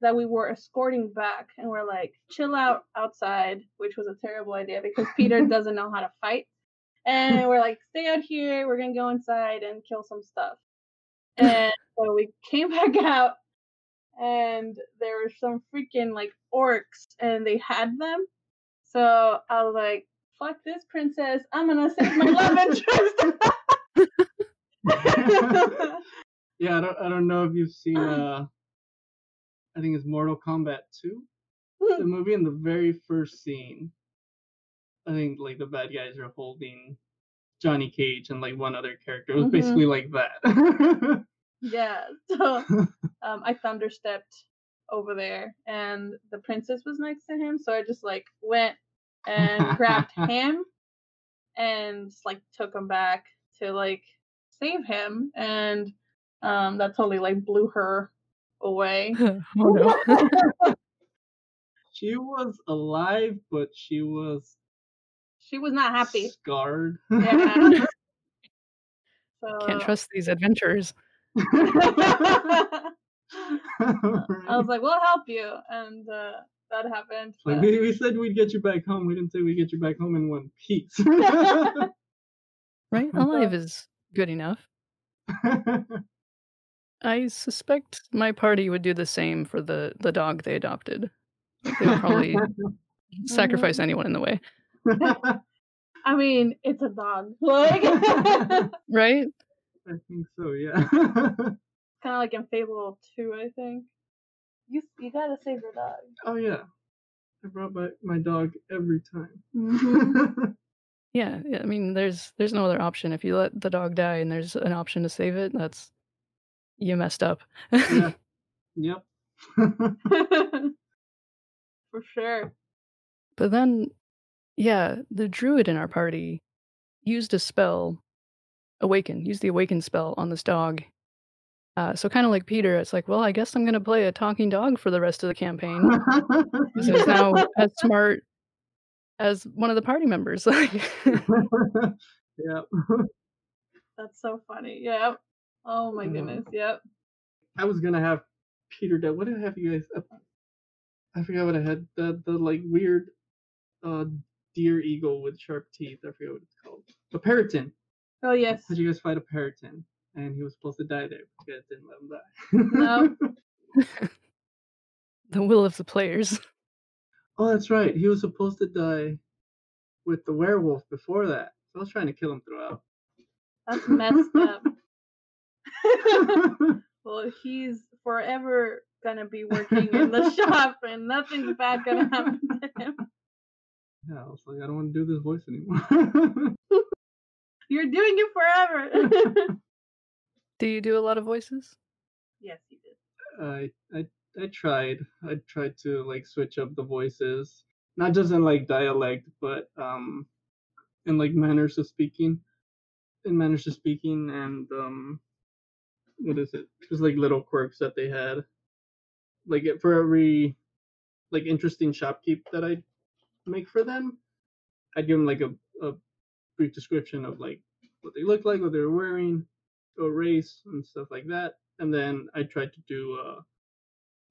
that we were escorting back and we're like chill out outside which was a terrible idea because Peter doesn't know how to fight. And we're like stay out here. We're gonna go inside and kill some stuff. And so we came back out and there were some freaking like orcs and they had them. So I was like fuck this princess I'm gonna save my love interest yeah, I don't I don't know if you've seen uh I think it's Mortal Kombat 2. The movie in the very first scene. I think like the bad guys are holding Johnny Cage and like one other character. It was Mhm. basically like that. Yeah, so um, I thunderstepped over there, and the princess was next to him. So I just like went and grabbed him, and just, like took him back to like save him, and um, that totally like blew her away. oh no. she was alive, but she was she was not happy. scarred. Yeah. So Can't trust these adventurers. I was like, "We'll help you," and uh, that happened. like we, we said we'd get you back home. We didn't say we'd get you back home in one piece. Right? Alive is good enough. I suspect my party would do the same for the the dog they adopted. They would probably sacrifice anyone in the way, I mean, it's a dog. Like, right? I think so, yeah. kind of like in Fable 2, I think. You you gotta save your dog. oh yeah. I brought back my dog every time. Mhm. Yeah, yeah. I mean, there's there's no other option. If you let the dog die and there's an option to save it, that's you messed up. yeah. Yep. For sure. But then, yeah, the druid in our party used a spell, awaken, used the awaken spell on this dog. Uh, so kind of like Peter, it's like, well, I guess I'm gonna play a talking dog for the rest of the campaign. Because it's now as smart as one of the party members. Yeah. That's so funny. Yep. Oh my Mhm. goodness. Yep. I was gonna have Peter Dead. What did I have you guys? uh, I forgot what I had. The the like weird uh deer eagle with sharp teeth. I forget what it's called. A peryton. Oh yes. How'd you guys fight a peryton? And he was supposed to die there. but You guys didn't let him die. No. The will of the players. oh, that's right. He was supposed to die with the werewolf before that. So I was trying to kill him throughout. That's messed up. well, he's forever gonna be working in the shop, and nothing's bad gonna happen to him. yeah, I was like, I don't want to do this voice anymore. You're doing it forever. Do you do a lot of voices? yes, he did. I I I tried. I tried to like switch up the voices, not just in like dialect, but um, in like manners of speaking, in manners of speaking, and um, what is it? Just like little quirks that they had. Like it- for every like interesting shopkeep that I make for them, I'd give them like a a brief description of like what they look like, what they're wearing, or race and stuff like that, and then I tried to do uh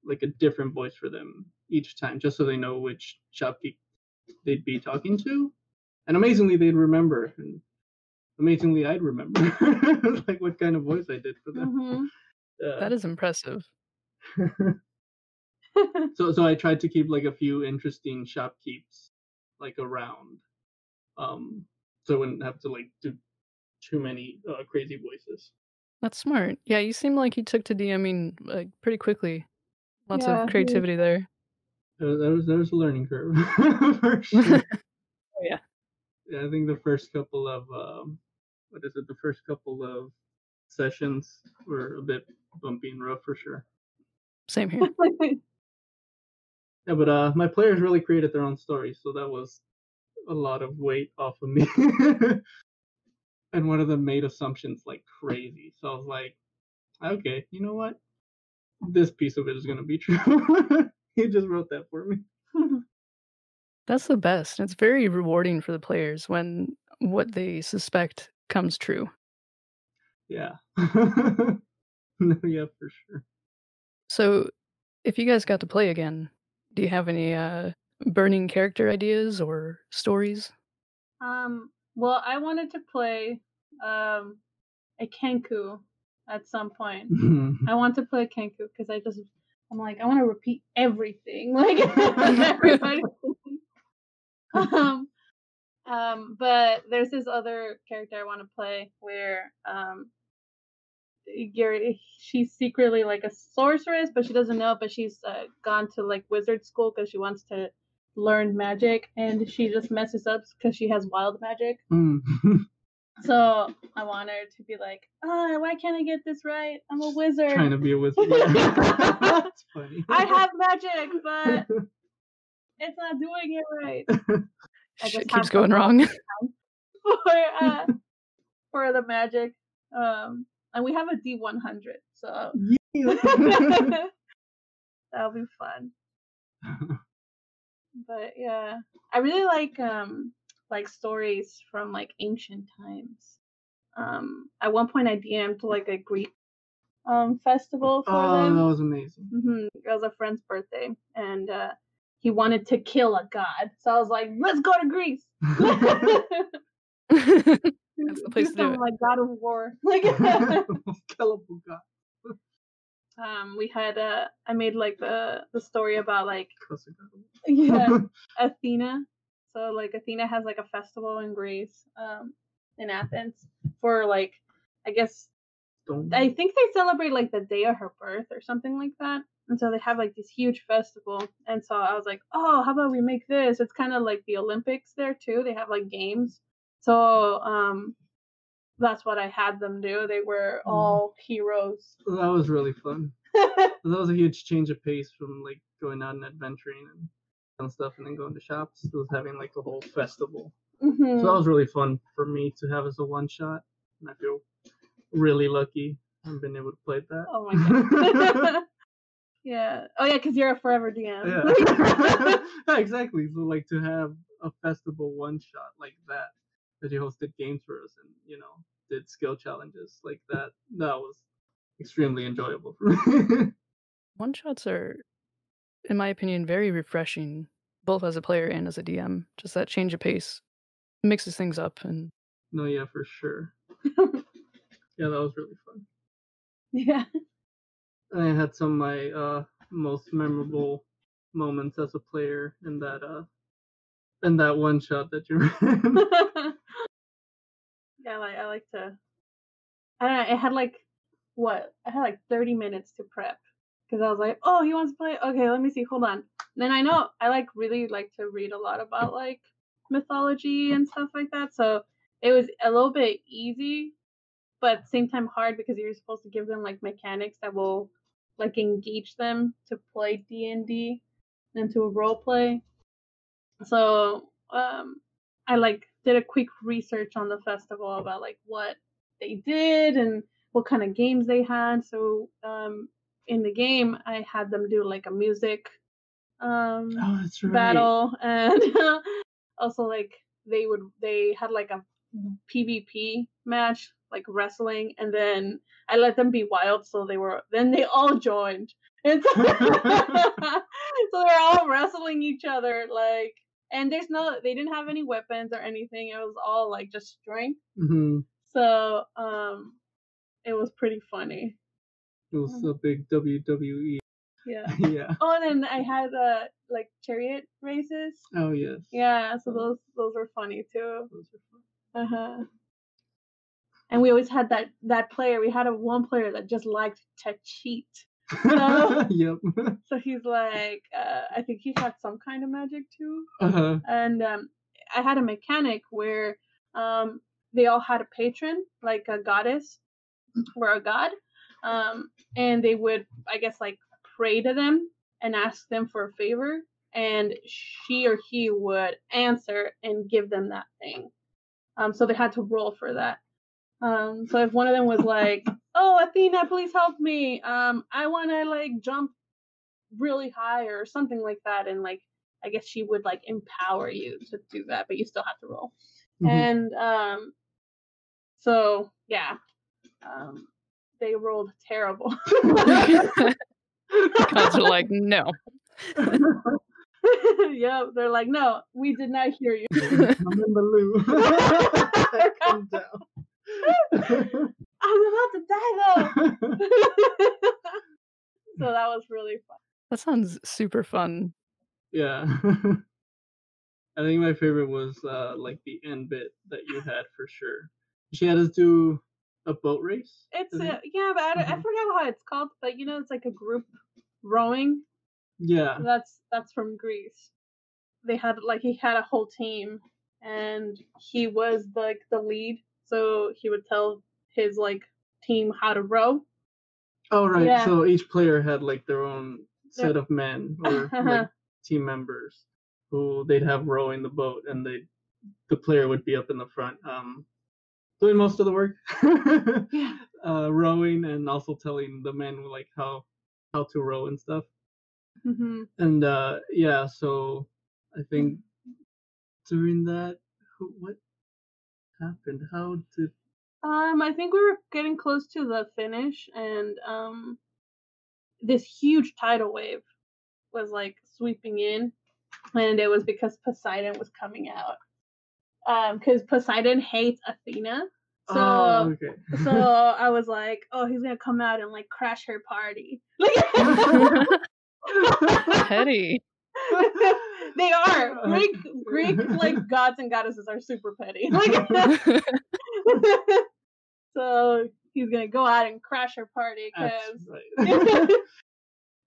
like a different voice for them each time, just so they know which shopkeep they'd be talking to. And amazingly, they'd remember. And amazingly, I'd remember like what kind of voice I did for them. hmm Uh, That is impressive. so, so I tried to keep like a few interesting shopkeeps like around, um, so I wouldn't have to like do too many uh, crazy voices. That's smart. Yeah, you seem like you took to DMing like pretty quickly. Lots Yeah, of he- creativity there. Uh, there was there was a learning curve for sure. yeah. Yeah, I think the first couple of um, what is it? The first couple of sessions were a bit bumpy and rough for sure. Same here. Yeah, but uh, my players really created their own stories, so that was a lot of weight off of me. And one of them made assumptions like crazy, so I was like, okay, you know what? This piece of it is gonna be true. he just wrote that for me. That's the best. It's very rewarding for the players when what they suspect comes true. Yeah. no, yeah, for sure. So, if you guys got to play again, do you have any uh, burning character ideas or stories? um. Well, I wanted to play um a Kenku at some point. I want to play Kenku because I just I'm like I want to repeat everything like everybody. um, um, but there's this other character I want to play where um, Gary she's secretly like a sorceress, but she doesn't know. But she's uh, gone to like wizard school because she wants to learn magic, and she just messes up because she has wild magic. Mm. So I want her to be like, ah, why can't I get this right? I'm a wizard. Trying to be a wizard. Yeah. That's funny. I have magic, but it's not doing it right. I Shit keeps going wrong. for uh, for the magic. Um, and we have a D100, so that'll be fun. But yeah, I really like um like stories from like ancient times. Um, at one point I DM'd like a Greek um festival for oh, them. that was amazing. hmm It was a friend's birthday, and uh, he wanted to kill a god. So I was like, "Let's go to Greece." That's the place to do it. Like God of War. Like, Most killable god. Um, we had uh, I made like the the story about like Cuss a god. yeah Athena. So like Athena has like a festival in Greece, um, in Athens for like I guess Don't. I think they celebrate like the day of her birth or something like that. And so they have like this huge festival. And so I was like, oh, how about we make this? It's kind of like the Olympics there too. They have like games. So um that's what I had them do. They were Mhm. all heroes. that was really fun. that was a huge change of pace from like going out and adventuring and and stuff, and then going to shops. It was having like a whole festival. Mhm. So that was really fun for me to have as a one shot, and I feel really lucky I've been able to play that. oh my god. yeah. Oh yeah, because you're a forever DM. yeah. yeah, exactly. So like to have a festival one shot like that that you hosted games for us and you know did skill challenges like that. That was extremely enjoyable for me. One shots are, in my opinion, very refreshing, both as a player and as a DM. Just that change of pace mixes things up, and no, yeah, for sure. yeah, that was really fun. Yeah. I had some of my uh, most memorable moments as a player in that uh in that one shot that you ran. yeah, like I like to. I don't know. It had like what? I had like 30 minutes to prep because I was like, oh, he wants to play. Okay, let me see. Hold on. then I know I like really like to read a lot about like mythology and stuff like that. So it was a little bit easy, but same time hard because you're supposed to give them like mechanics that will like engage them to play D and D and to role play. So um, I like did a quick research on the festival about like what they did and what kind of games they had. So um, in the game, I had them do like a music um, oh, right. battle, and also like they would they had like a PvP match, like wrestling, and then I let them be wild, so they were then they all joined, and so, so they're all wrestling each other, like, and there's no they didn't have any weapons or anything. It was all like just strength. Mm-hmm. So um, it was pretty funny. It was a big WWE. Yeah. yeah. Oh, and then I had uh like chariot races. Oh yes. Yeah, so those those were funny too. Those are fun. Uh huh. And we always had that that player. We had a one player that just liked to cheat. So- yep. So he's like, uh, I think he had some kind of magic too. Uh-huh. And um, I had a mechanic where um, they all had a patron, like a goddess or a god, um, and they would, I guess, like pray to them and ask them for a favor, and she or he would answer and give them that thing. Um, so they had to roll for that. Um, so if one of them was like, "Oh, Athena, please help me. Um, I want to like jump really high or something like that," and like I guess she would like empower you to do that, but you still have to roll. Mhm. And um, so yeah, um, they rolled terrible. gods are like, no. yeah, they're like, no, we did not hear you. I'm in the loo. Calm down. I'm about to die though. so that was really fun. That sounds super fun. yeah. I think my favorite was uh like the end bit that you had for sure. She had us do a boat race. It's I think. uh, yeah, but I, don't- I forgot how it's called. But you know, it's like a group rowing. Yeah. That's that's from Greece. They had like he had a whole team, and he was like the lead. So he would tell his like team how to row. Oh right. Yeah. So each player had like their own set of men or like team members who they'd have rowing the boat and they the player would be up in the front um doing most of the work Yeah. uh rowing and also telling the men like how how to row and stuff hmm and uh yeah so i think during that who, what happened how did Um, I think we were getting close to the finish, and um, this huge tidal wave was like sweeping in, and it was because Poseidon was coming out. Um, because Poseidon hates Athena, so oh okay so I was like, oh, he's gonna come out and like crash her party. Petty. They are Greek Greek like gods and goddesses are super petty. Like, so he's gonna go out and crash her party because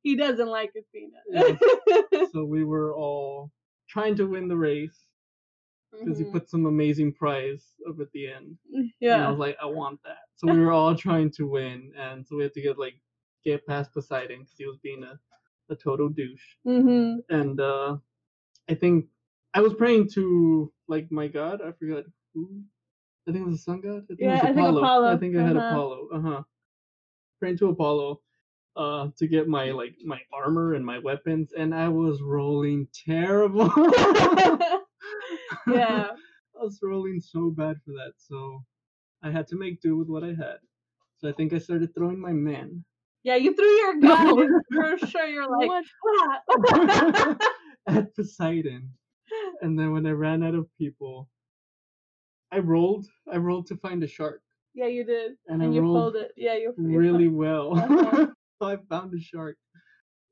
he doesn't like Athena. so we were all trying to win the race because he Mhm. put some amazing prize up at the end. And I was like, I want that. So we were all trying to win, and so we had to get like get past Poseidon because he was being a, a total douche. hmm And uh I think I was praying to like my god. I forgot who. I think it was the sun god. I think Yeah, it was I think Apollo. Apollo, I think I had uh-huh. Apollo. Uh huh. Praying to Apollo. Uh, to get my like my armor and my weapons, and I was rolling terrible. yeah. I was rolling so bad for that, so I had to make do with what I had. So I think I started throwing my men. Yeah, you threw your gun. for sure, you're like? "Ah." at Poseidon. And then when I ran out of people, I rolled. I rolled to find a shark yeah, you did, And and, I you rolled pulled it. Yeah, you you really fu- well. Uh-huh. so I found a shark.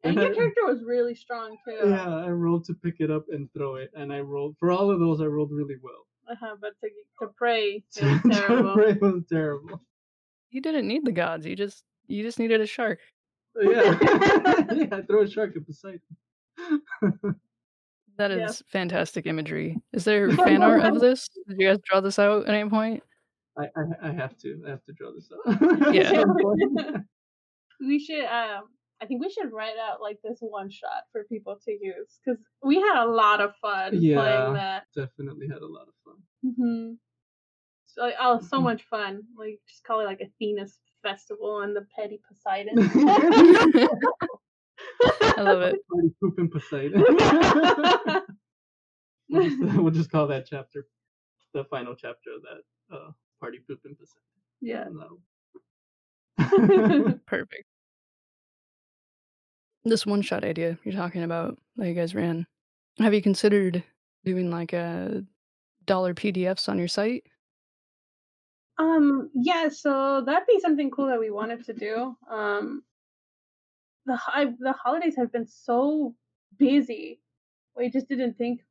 And And your I- character was really strong too. Yeah, I rolled to pick it up and throw it, and I rolled for all of those. I rolled really well. Uh-huh, but to to pray, it was terrible. it was terrible. You didn't need the gods. You just you just needed a shark. Yeah, yeah. Throw a shark at Poseidon. That is Yeah. fantastic imagery. Is there fan art of this? Did you guys draw this out at any point? I, I I have to. I have to draw this out. Yeah. we should um I think we should write out like this one shot for people to use because we had a lot of fun Yeah. playing that. Definitely had a lot of fun. Mm-hmm. So oh, so Mhm. much fun. Like just call it like Athena's festival and the petty Poseidon. I love it. Party poop in Poseidon. we'll, just, we'll just call that chapter the final chapter of that uh, party poop in Poseidon. yeah. No. Perfect. This one shot idea you're talking about that you guys ran. Have you considered doing like a dollar PDFs on your site? Um, yeah, so that'd be something cool that we wanted to do. Um, the hi- the holidays have been so busy. We just didn't think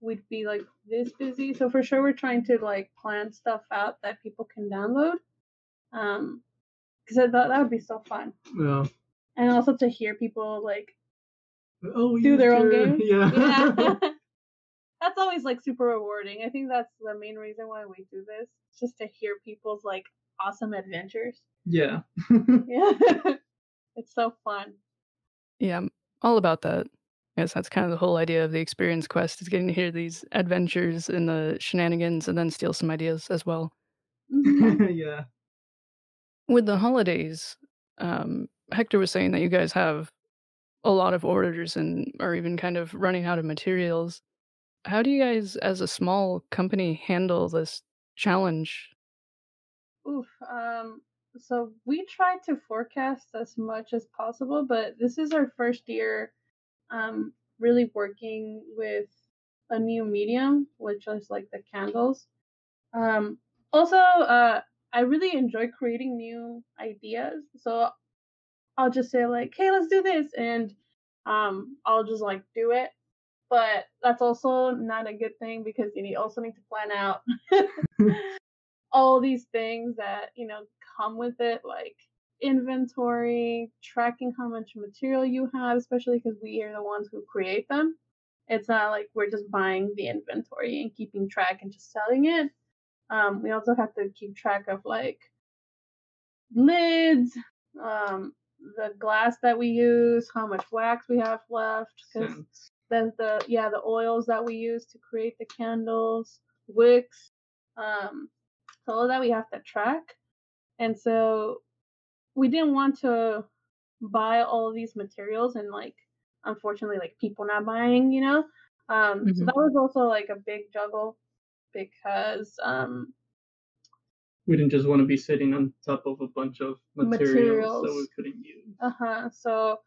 we'd be like this busy. So for sure, we're trying to like plan stuff out that people can download. Um, because I thought that would be so fun, yeah. and also to hear people like Oh, do their own game. Yeah. Yeah. that's always like super rewarding. I think that's the main reason why we do this, just to hear people's like awesome adventures. yeah. Yeah. It's so fun. Yeah, I'm all about that. I guess that's kind of the whole idea of the experience quest is getting to hear these adventures and the shenanigans and then steal some ideas as well. Mhm. yeah. With the holidays, um, Hector was saying that you guys have a lot of orders and are even kind of running out of materials. How do you guys, as a small company, handle this challenge? Oof. Um, so we try to forecast as much as possible, but this is our first year um, really working with a new medium, which is like the candles. Um, also, uh, I really enjoy creating new ideas. So I'll just say like, "Hey, let's do this," and um, I'll just like do it. But that's also not a good thing because you need, also need to plan out all these things that you know come with it, like inventory, tracking how much material you have, especially because we are the ones who create them. It's not like we're just buying the inventory and keeping track and just selling it. Um, we also have to keep track of like lids, um, the glass that we use, how much wax we have left, because Sense. the the yeah the oils that we use to create the candles, wicks, um, so all of that we have to track, and so we didn't want to buy all these materials and like unfortunately like people not buying, you know. Um, so Mhm. that was also like a big juggle because um We didn't just want to be sitting on top of a bunch of materials, that we couldn't use. Uh huh. So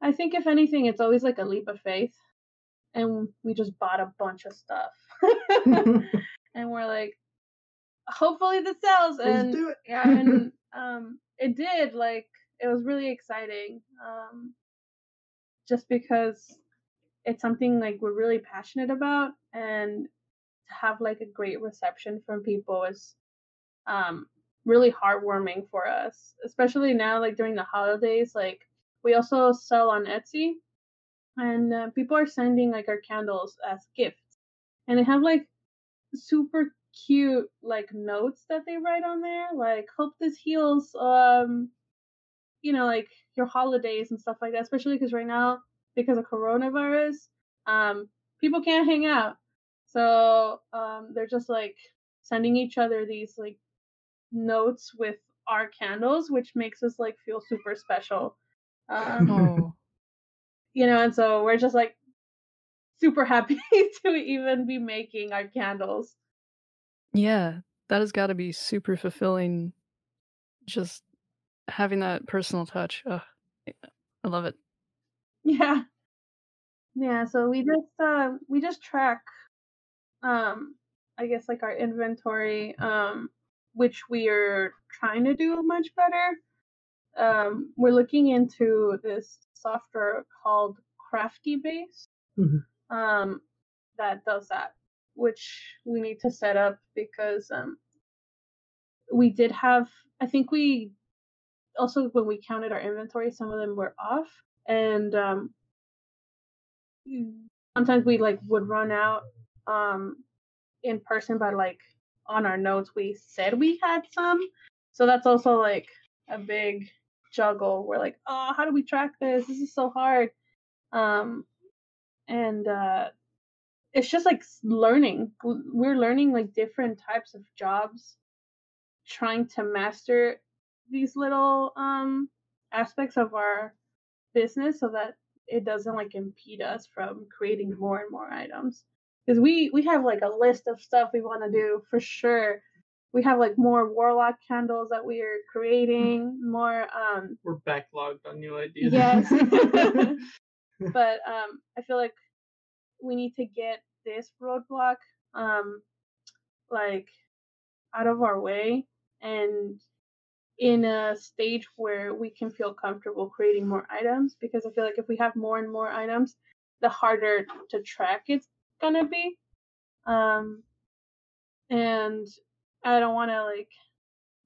I think if anything, it's always like a leap of faith, and we just bought a bunch of stuff, and we're like, hopefully this sells, Let's and do it. yeah, and um, it did. Like it was really exciting, um, just because it's something like we're really passionate about, and to have like a great reception from people is um really heartwarming for us, especially now like during the holidays. Like we also sell on Etsy, and uh, people are sending like our candles as gifts, and they have like super cute like notes that they write on there, like hope this heals um you know like your holidays and stuff like that. Especially because right now because of coronavirus, um people can't hang out, so um they're just like sending each other these like notes with our candles, which makes us like feel super special. Um, Oh, you know, and so we're just like super happy to even be making our candles. Yeah, that has got to be super fulfilling. Just having that personal touch. Ugh, I love it. Yeah. Yeah, so we just uh we just track um I guess like our inventory um which we are trying to do much better. Um we're looking into this software called Craftybase. Mhm. Um that does that which we need to set up because um we did have I think we also when we counted our inventory some of them were off and um sometimes we like would run out um in person but like on our notes we said we had some. So that's also like a big juggle. We're like oh how do we track this? This is so hard. Um and uh it's just like learning. We're learning like different types of jobs trying to master these little um aspects of our business so that it doesn't like impede us from creating more and more items. Because we we have like a list of stuff we want to do for sure. We have like more warlock candles that we are creating more um We're backlogged on new ideas. yes. But um i feel like we need to get this roadblock um like out of our way and in a stage where we can feel comfortable creating more items because I feel like if we have more and more items, the harder to track it's gonna be. Um, and I don't want to like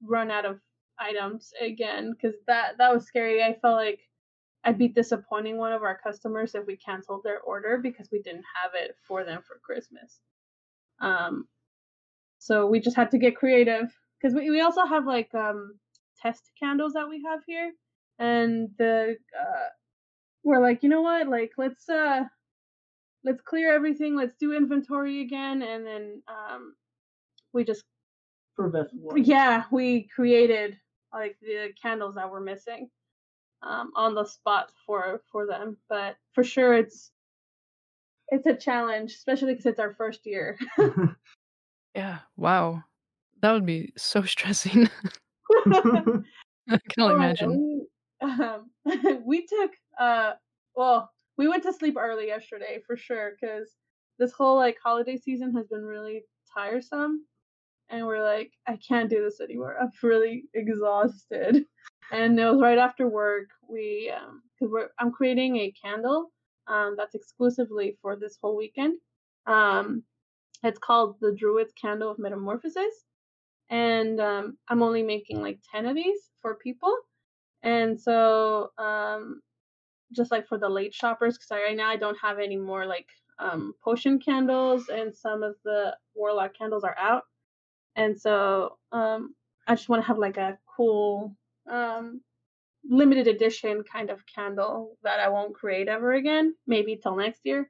run out of items again because that that was scary. I felt like I'd be disappointing one of our customers if we canceled their order because we didn't have it for them for Christmas. Um, so we just had to get creative because we, we also have like um test candles that we have here. And the uh we're like you know what? Like let's uh let's clear everything. Let's do inventory again. And then um we just For vessel one. yeah we created like the candles that were missing um on the spot for for them but for sure it's it's a challenge especially because it's our first year Yeah. Wow. That would be so stressing. I can only imagine. We, um, we took uh well, we went to sleep early yesterday for sure because this whole like holiday season has been really tiresome, and we're like, I can't do this anymore. I'm really exhausted, and it was right after work. We um I'm creating a candle um that's exclusively for this whole weekend. Um, it's called the Druid's Candle of Metamorphosis, and um, I'm only making like ten of these for people. And so, um, just like for the late shoppers, because right now I don't have any more like um, potion candles, and some of the warlock candles are out. And so, um, I just want to have like a cool, um, limited edition kind of candle that I won't create ever again, maybe till next year,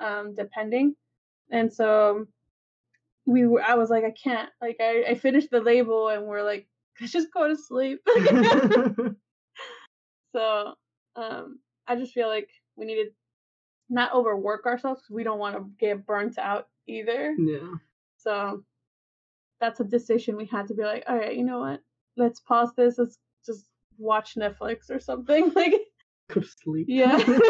um, depending. And so, we were, I was like, I can't. Like, I, I finished the label, and we're like, let's just go to sleep. So um, I just feel like we need to not overwork ourselves we don't want to get burnt out either. yeah. So that's a decision we had to be like, all right, you know what? Let's pause this. Let's just watch Netflix or something. Like, Go to sleep. yeah.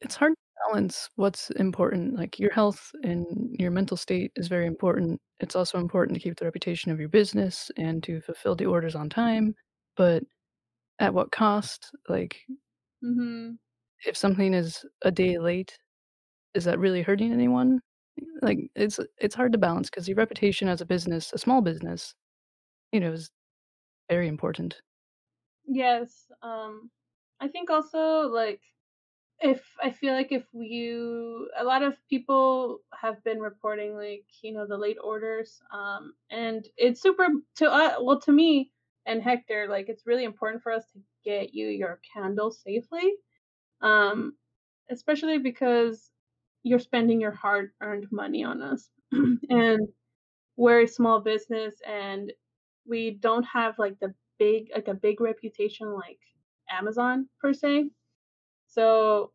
It's hard to balance what's important. Like your health and your mental state is very important. It's also important to keep the reputation of your business and to fulfill the orders on time. But at what cost? Like hmm if something is a day late, is that really hurting anyone? Like it's it's hard to balance because your reputation as a business, a small business, you know, is very important. Yes. Um, I think also like if I feel like if you a lot of people have been reporting like you know the late orders, um, and it's super to uh, well to me and Hector like it's really important for us to get you your candle safely, um, especially because you're spending your hard earned money on us, and we're a small business and we don't have like the big like a big reputation like Amazon per se. So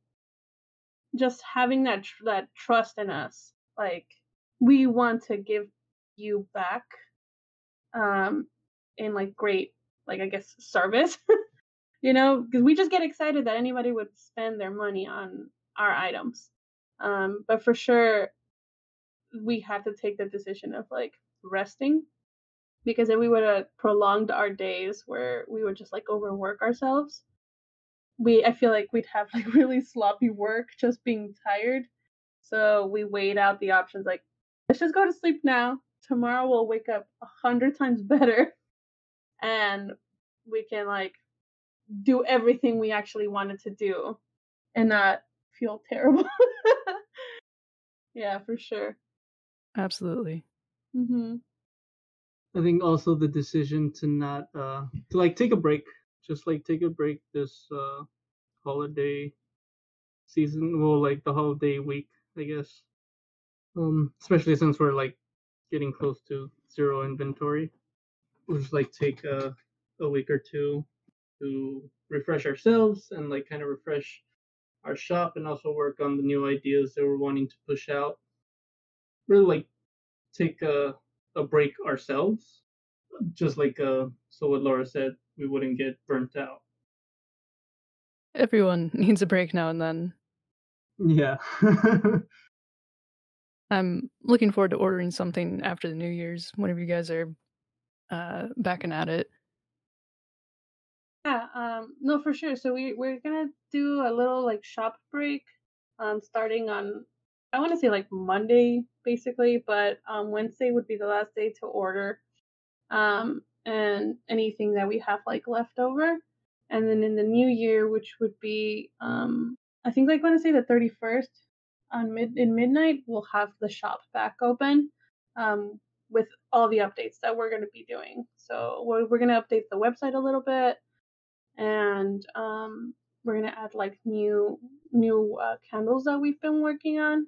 just having that tr- that trust in us, like we want to give you back um in like great like I guess service. you know, because we just get excited that anybody would spend their money on our items. Um, but for sure, we had to take the decision of like resting because if we would have prolonged our days where we would just like overwork ourselves, we I feel like we'd have like really sloppy work just being tired. So we weighed out the options like let's just go to sleep now. Tomorrow we'll wake up a hundred times better and we can like do everything we actually wanted to do and not feel terrible. yeah, for sure. Absolutely. hmm I think also the decision to not uh to like take a break, just like take a break this uh holiday season, well like the holiday week, I guess. Um especially since we're like getting close to zero inventory. We'll just like take a a week or two to refresh ourselves and like kind of refresh our shop and also work on the new ideas that we're wanting to push out. Really like take a a break ourselves, just like uh, so what Laura said, we wouldn't get burnt out. Everyone needs a break now and then. Yeah. I'm looking forward to ordering something after the New Year's whenever you guys are uh, backing at it. Yeah, um, no, for sure. So we we're gonna do a little like shop break, um, starting on I want to say like Monday basically, but um, Wednesday would be the last day to order, um, and anything that we have like left over, and then in the new year, which would be um, I think like want to say the thirty first on mid in midnight, we'll have the shop back open, um, with all the updates that we're gonna be doing. So we're we're gonna update the website a little bit and um, we're gonna add like new new uh, candles that we've been working on,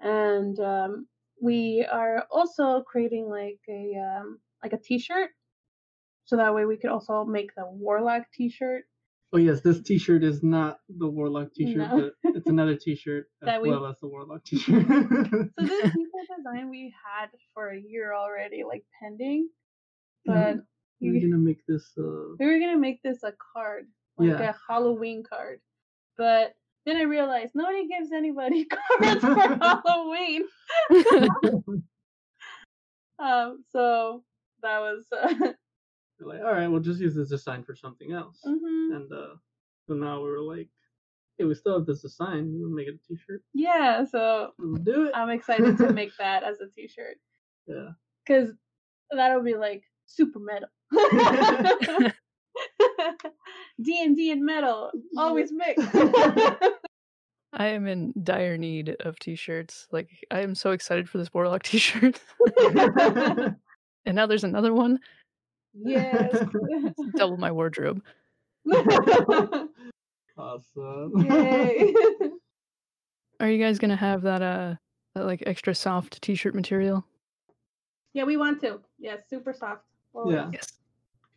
and um, we are also creating like a um, like a T-shirt, so that way we could also make the Warlock T-shirt. oh yes, this T-shirt is not the Warlock T-shirt, No. but it's another T-shirt as That we- well as the Warlock T-shirt. So this T-shirt design we had for a year already, like pending, but we're we, gonna make this. Uh, we were gonna make this a card, like Yeah. a Halloween card, but then I realized nobody gives anybody cards for Halloween. Um, so that was uh, we're like, all right, we'll just use this design for something else. mhm. And uh, so now we were like, hey, we still have this design. We'll make it a T-shirt. yeah. So We'll do it. I'm excited to make that as a T-shirt yeah. because that'll be like super metal. D and D and metal always mix. I am in dire need of t-shirts. Like I am so excited for this Warlock t-shirt. and now there's another one. yes. Double my wardrobe. awesome. Yay. Are you guys gonna have that uh that like extra soft t-shirt material? yeah, we want to. Yes, super soft. always. Yeah. Yes.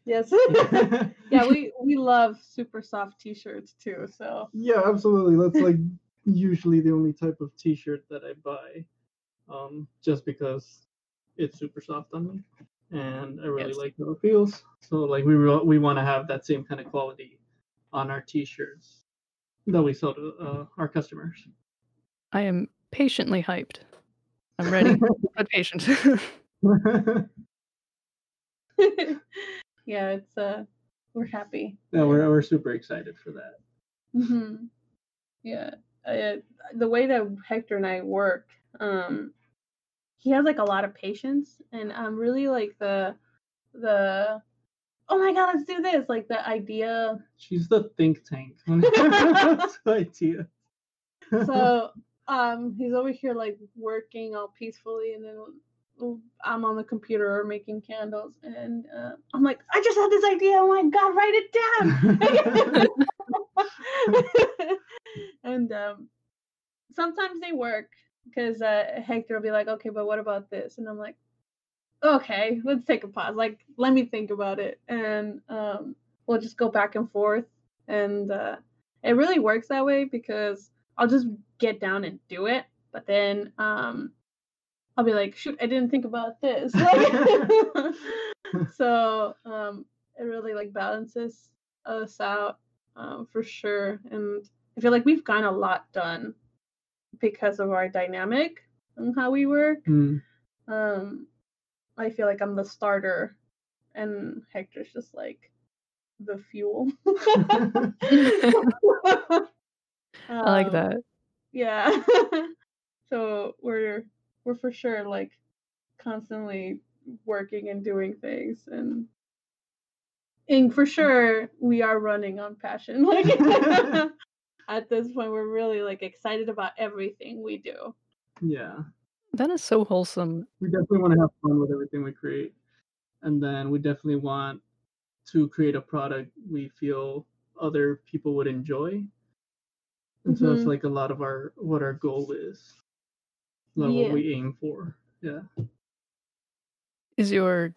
Yes. yeah, we we love super soft t-shirts too. So yeah, absolutely. That's like usually the only type of T-shirt that I buy, um, just because it's super soft on me, and I really Yes. like how it feels. So like we re- we want to have that same kind of quality on our T-shirts that we sell to uh, our customers. I am patiently hyped. I'm ready, but patient. Yeah, it's uh we're happy. yeah, we're we're super excited for that. hmm Yeah, uh, the way that Hector and I work, um, he has like a lot of patience, and I'm really like the the oh my god, let's do this like the idea. She's the think tank comes. So um, he's over here like working all peacefully, and then I'm on the computer making candles, and uh, I'm like, I just had this idea. Oh my god, write it down. and um, sometimes they work because uh, Hector will be like, okay, but what about this? And I'm like, okay, let's take a pause. Like, let me think about it. And um, we'll just go back and forth. And uh, it really works that way because I'll just get down and do it. But then um, I'll be like, shoot, I didn't think about this. so um, it really like balances us out um, for sure. And I feel like we've gotten a lot done because of our dynamic and how we work. Mm. Um, I feel like I'm the starter, and Hector's just like the fuel. I like Um, that. Yeah. so we're we're for sure like constantly working and doing things and and for sure we are running on passion. Like at this point we're really like excited about everything we do. yeah. That is so wholesome. we definitely want to have fun with everything we create and then we definitely want to create a product we feel other people would enjoy and so that's Mhm. like a lot of our what our goal is a lot of Yeah. what we aim for yeah Is your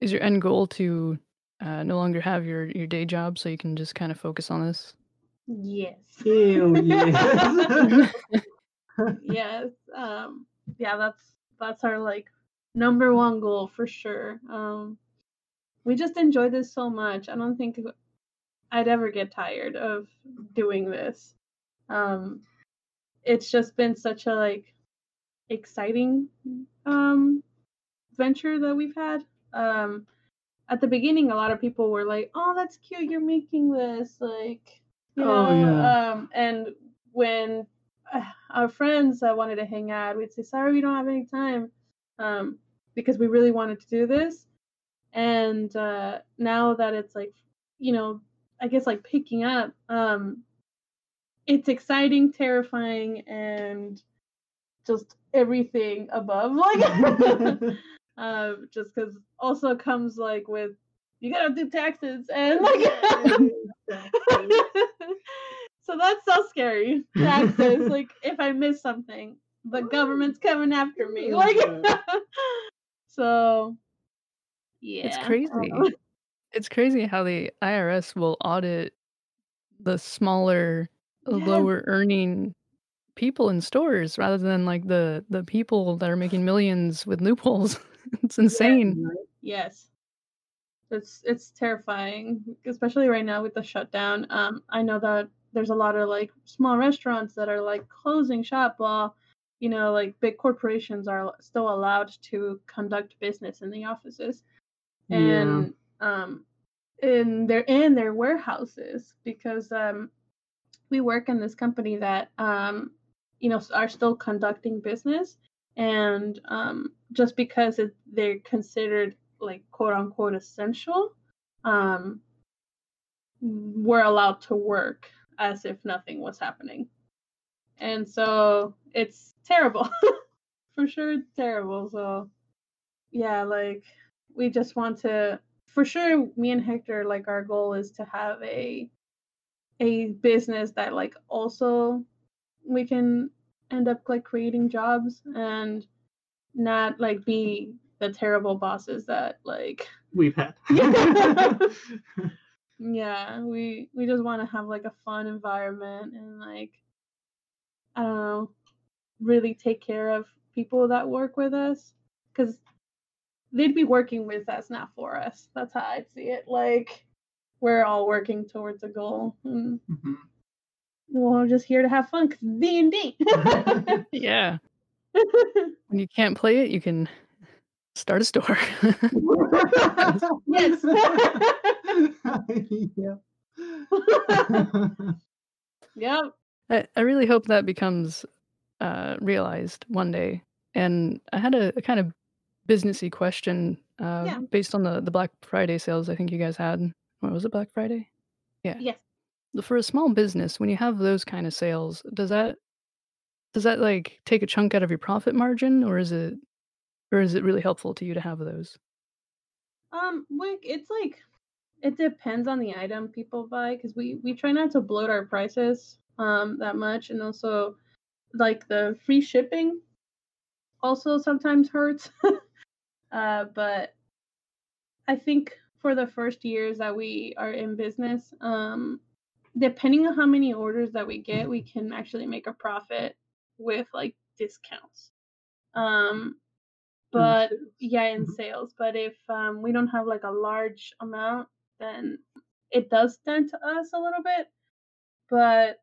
is your end goal to uh, no longer have your your day job so you can just kind of focus on this? Yes. Ew, yes. yes. Um yeah, that's that's our like number one goal for sure. Um we just enjoy this so much. I don't think I'd ever get tired of doing this. Um it's just been such a like exciting um venture that we've had. Um at the beginning a lot of people were like, "Oh, that's cute. You're making this." Like, you Oh, know, yeah. um and when uh, our friends uh, wanted to hang out, we'd say, "Sorry, we don't have any time," um, because we really wanted to do this. And uh, now that it's like, you know, I guess like picking up, um, it's exciting, terrifying, and just everything above. Like, um, just because also comes like with you gotta do taxes and like. so that's so scary. Taxes, like if I miss something, the government's coming after me. Like, so yeah, It's crazy. It's crazy how the IRS will audit the smaller, Yes. lower earning people in stores rather than like the the people that are making millions with loopholes. it's insane. Yes. It's it's terrifying, especially right now with the shutdown. Um, I know that there's a lot of like small restaurants that are like closing shop while, you know, like big corporations are still allowed to conduct business in the offices. Yeah. And um in their in their warehouses because um we work in this company that um you know are still conducting business. And um just because it, they're considered like quote unquote essential um we're allowed to work as if nothing was happening. And so it's terrible. For sure it's terrible. So yeah like we just want to for sure me and hector like our goal is to have a a business that like also we can end up like creating jobs and not like be the terrible bosses that like we've had. Yeah. We we just want to have like a fun environment and like i don't know really take care of people that work with us because they'd be working with us not for us. That's how i'd see it. Like we're all working towards a goal. And Mhm. We're just here to have fun because d&d Yeah. When you can't play it, you can start a store. yes yeah. yep I, I really hope that becomes uh, realized one day. And I had a, a kind of businessy question uh, Yeah. based on the, the Black Friday sales I think you guys had. What was it, Black Friday? Yeah. Yes For a small business, when you have those kind of sales, does that does that like take a chunk out of your profit margin, or is it or is it really helpful to you to have those? Um, like it's like it depends on the item people buy because we we try not to bloat our prices um that much, and also like the free shipping also sometimes hurts. uh, but I think for the first years that we are in business, um, depending on how many orders that we get, we can actually make a profit with like discounts. Um, but yeah, in sales. But if um, we don't have like a large amount, then it does dent us a little bit. But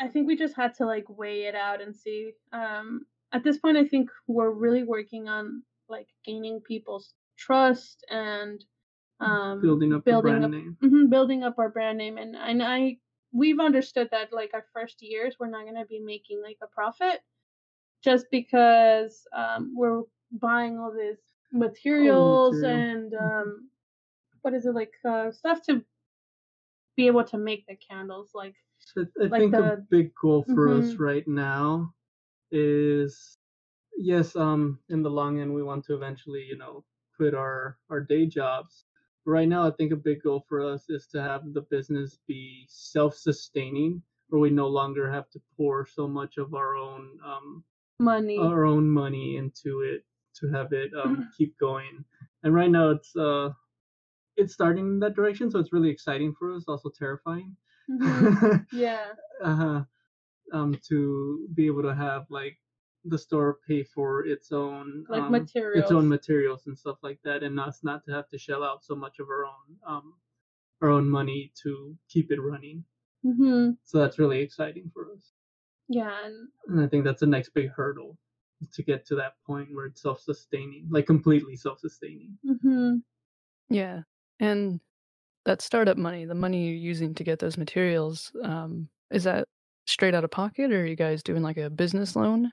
I think we just had to like weigh it out and see. Um, at this point, I think we're really working on like gaining people's trust and um, building up building the brand up, name. mhm, building up our brand name. And and I we've understood that like our first years we're not gonna be making like a profit just because um, we're buying all these materials material. and um, what is it like uh, stuff to be able to make the candles like So I Like think a big goal for us Mhm. right now is yes, um, in the long end we want to eventually, you know, quit our our day jobs. Right now, I think a big goal for us is to have the business be self-sustaining, where we no longer have to pour so much of our own um, money our own money into it to have it um, keep going. And right now, it's uh, it's starting in that direction, so it's really exciting for us. Also terrifying. Mhm. yeah uh huh. um, to be able to have like the store pay for its own like um, materials its own materials and stuff like that, and us not to have to shell out so much of our own um, our own money to keep it running. hmm So that's really exciting for us, yeah and and I think that's the next big hurdle to get to that point where it's self-sustaining, like completely self-sustaining. hmm Yeah. And that startup money, the money you're using to get those materials, um, is that straight out of pocket or are you guys doing like a business loan?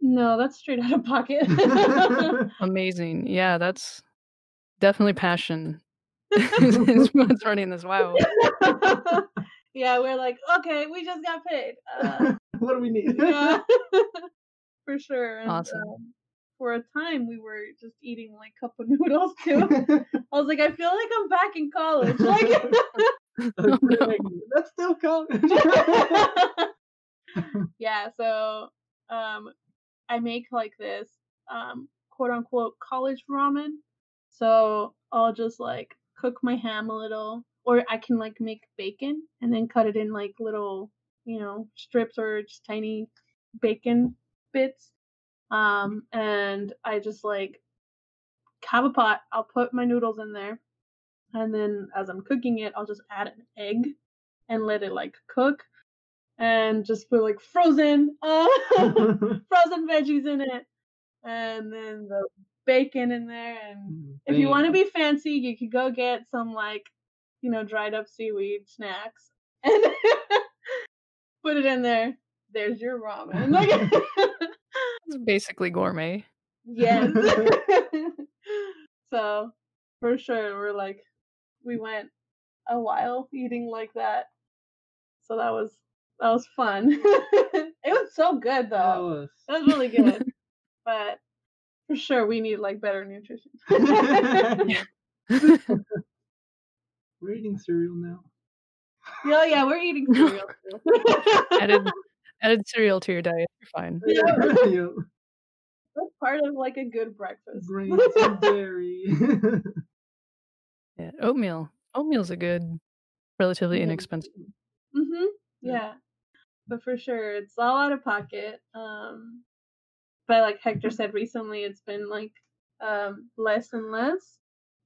No that's straight out of pocket Amazing. Yeah, that's definitely passion. is what's running this. Wow. yeah we're like okay we just got paid uh, what do we need? yeah for sure and, Awesome. um, for a time we were just eating like cup of noodles too i was like i feel like i'm back in college like Oh, no. That's still college. yeah so um i make like this um quote unquote college ramen. So i'll just like cook my ham a little or i can like make bacon and then cut it in like little you know strips or just tiny bacon bits. Um and i just like have a pot i'll put my noodles in there and then as i'm cooking it i'll just add an egg and let it like cook and just put like frozen uh, frozen veggies in it and then the bacon in there and if you want to be fancy you could go get some like you know dried up seaweed snacks and put it in there. There's your ramen. Like It's basically gourmet. yes. So for sure we're like we went a while eating like that. So that was that was fun it was so good That though was. That was really good. but for sure, we need like better nutrition. We're eating cereal now. yeah, yeah, we're eating cereal. too. added added cereal to your diet. You're fine. Yeah. Yeah. That's part of like a good breakfast. Grains and dairy. Yeah. Oatmeal. Oatmeal's a good, relatively Yeah. inexpensive. hmm Yeah. Yeah. But for sure, it's all out of pocket. Um, but like Hector said recently, it's been like um, less and less.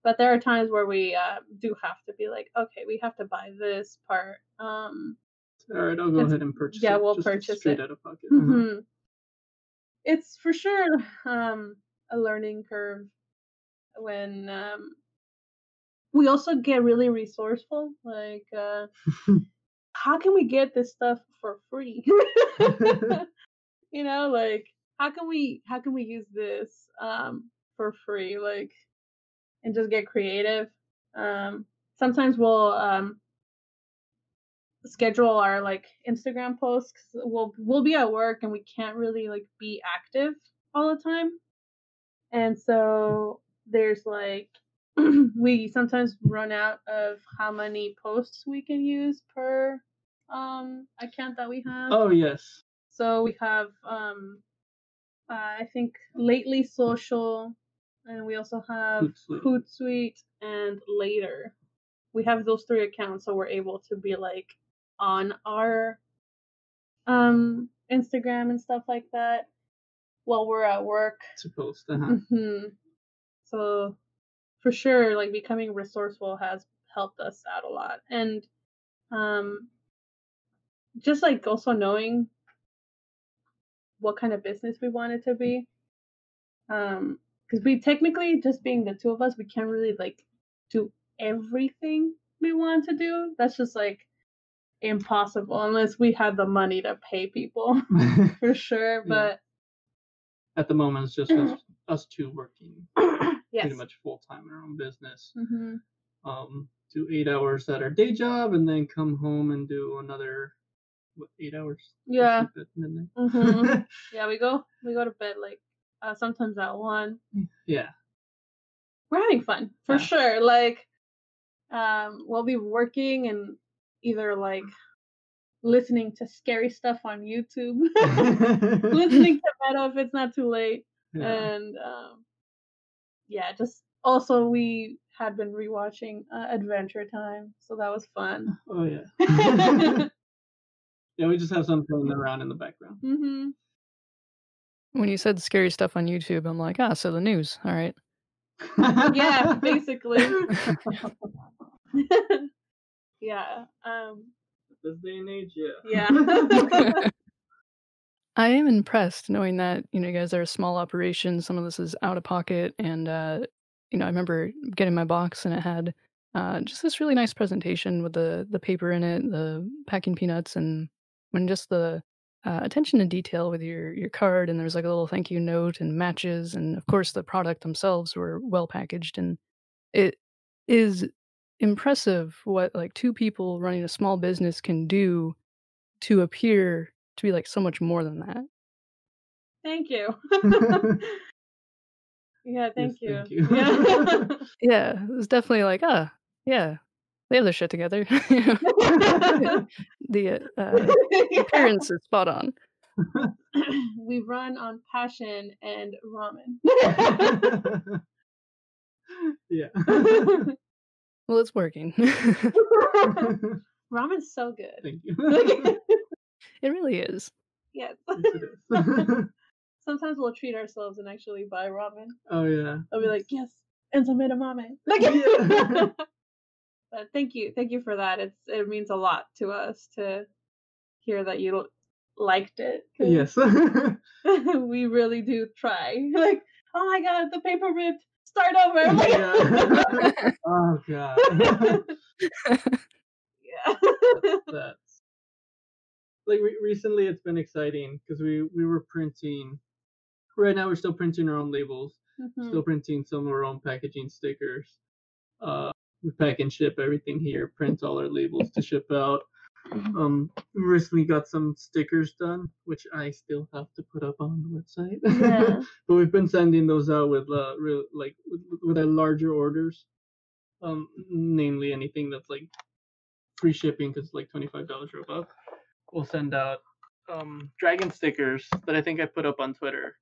But there are times where we uh, do have to be like, okay, we have to buy this part. Um, All right, I'll go ahead and purchase yeah, it. we'll purchase straight it. out of pocket. Uh-huh. Mhm. It's for sure um, a learning curve when um, we also get really resourceful. Like, uh, how can we get this stuff for free? you know, like how can we how can we use this um, for free? Like, and just get creative. Um, sometimes we'll um, schedule our like Instagram posts we'll we'll be at work and we can't really like be active all the time. And so there's like we sometimes run out of how many posts we can use per um account that we have. Oh yes. So we have um uh, I think lately social and we also have Hootsuite. Hootsuite and later. We have those three accounts so we're able to be like on our um Instagram and stuff like that. while we're at work. Supposed to. Huh? hmm So for sure, like becoming resourceful has helped us out a lot. And um just like also knowing what kind of business we want it to be. Um because we technically just being the two of us, we can't really like do everything we want to do. That's just like impossible unless we had the money to pay people for sure. Yeah. At the moment, it's just us, us two working But yes. pretty much full time in our own business. hmm Um, do eight hours at our day job, and then come home and do another what eight hours? Yeah. midnight. hmm Yeah, we go we go to bed like uh, sometimes at one. yeah. We're having fun for Yeah. sure. Like, um, we'll be working and either like listening to scary stuff on YouTube, listening to metal if it's not too late, yeah. and um, yeah, just also we had been rewatching uh, Adventure Time, so that was fun. Oh yeah. yeah, we just have something playing around in the background. hmm When you said scary stuff on YouTube, I'm like, ah, so the news. All right. Yeah, basically. yeah. Um. this day and age, yeah. Yeah. I am impressed knowing that, you know, you guys are a small operation. Some of this is out of pocket. And, uh, you know, I remember getting my box and it had uh, just this really nice presentation with the, the paper in it, the packing peanuts, and when just the uh, attention to detail with your, your card. And there's like a little thank you note and matches. And of course, the product themselves were well packaged. And it is impressive what like two people running a small business can do to appear to be like so much more than that. Thank you. yeah, thank you. thank you. Yeah. Yeah, it was definitely like, ah, yeah, they have their shit together. The uh, appearance is spot on. we run on passion and ramen. yeah. Well, it's working. Ramen's so good. Thank you. It really is. yes. Yes. Sometimes we'll treat ourselves and actually buy ramen. oh yeah. I'll be like, yes, and some edamame. Like, Yeah. but thank you, thank you for that. It's it means a lot to us to hear that you liked it. Yes. we really do try. Like, oh my god, the paper ripped. Start over. Like, Yeah. oh god. yeah. That's like re- recently it's been exciting because we we were printing right now we're still printing our own labels Mhm. still printing some of our own packaging stickers uh we pack and ship everything here print all our labels to ship out Mhm. um recently got some stickers done which i still have to put up on the website Yeah. but we've been sending those out with uh real like with, with our larger orders um namely anything that's like free shipping because it's like $25 or above we'll send out um dragon stickers that i think i put up on twitter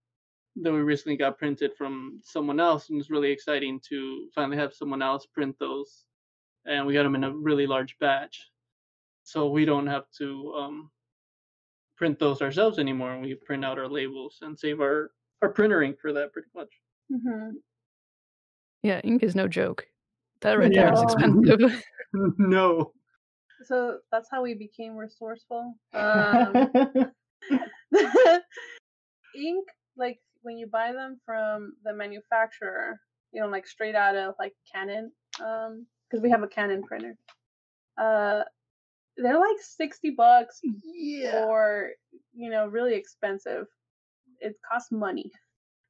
that we recently got printed from someone else and it's really exciting to finally have someone else print those and we got them in a really large batch so we don't have to um print those ourselves anymore and we print out our labels and save our our printer ink for that pretty much Mhm. Yeah, ink is no joke. That right there is expensive. no So that's how we became resourceful. Um, ink, like when you buy them from the manufacturer, you know, like straight out of like Canon, um, because we have a Canon printer. Uh, they're like sixty bucks yeah or you know really expensive it costs money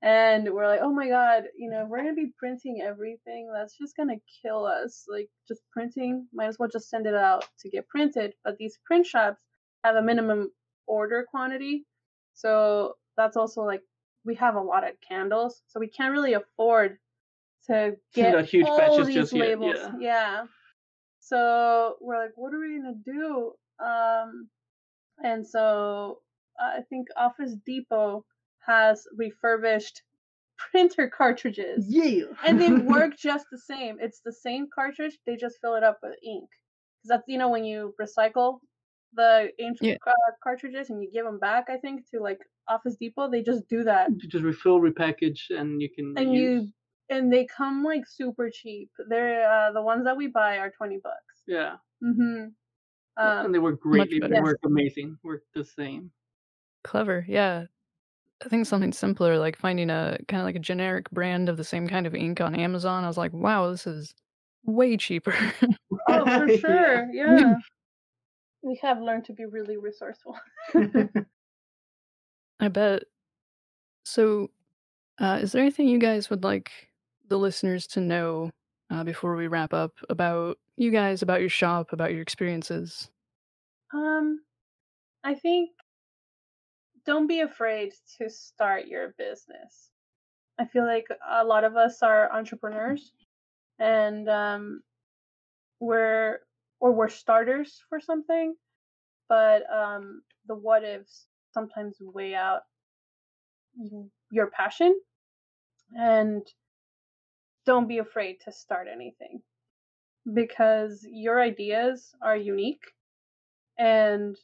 and we're like oh my god you know we're gonna be printing everything that's just gonna kill us. Like just printing might as well just send it out to get printed but these print shops have a minimum order quantity so that's also like we have a lot of candles so we can't really afford to get out huge all batches these just yet, labels yeah. yeah. So we're like what are we gonna do? Um and so i think office depot has refurbished printer cartridges yeah and they work just the same it's the same cartridge they just fill it up with ink because that's you know when you recycle the ancient Yeah. ca- cartridges and you give them back. I think to like Office Depot, they just do that, You just refill, repackage, and you can and use. you and they come like super cheap. They're uh, the ones that we buy are twenty bucks. Yeah, Mm-hmm. and Um, they work greatly. They work amazing. Work the same. Clever, yeah. I think something simpler, like finding a kind of like a generic brand of the same kind of ink on Amazon. I was like, wow, this is way cheaper. oh, for Yeah. sure. Yeah. We have learned to be really resourceful. I bet. So, uh, is there anything you guys would like the listeners to know uh, before we wrap up about you guys, about your shop, about your experiences? Um, I think don't be afraid to start your business. I feel like a lot of us are entrepreneurs and um, we're or we're starters for something, but um, the what ifs sometimes weigh out your passion and don't be afraid to start anything because your ideas are unique and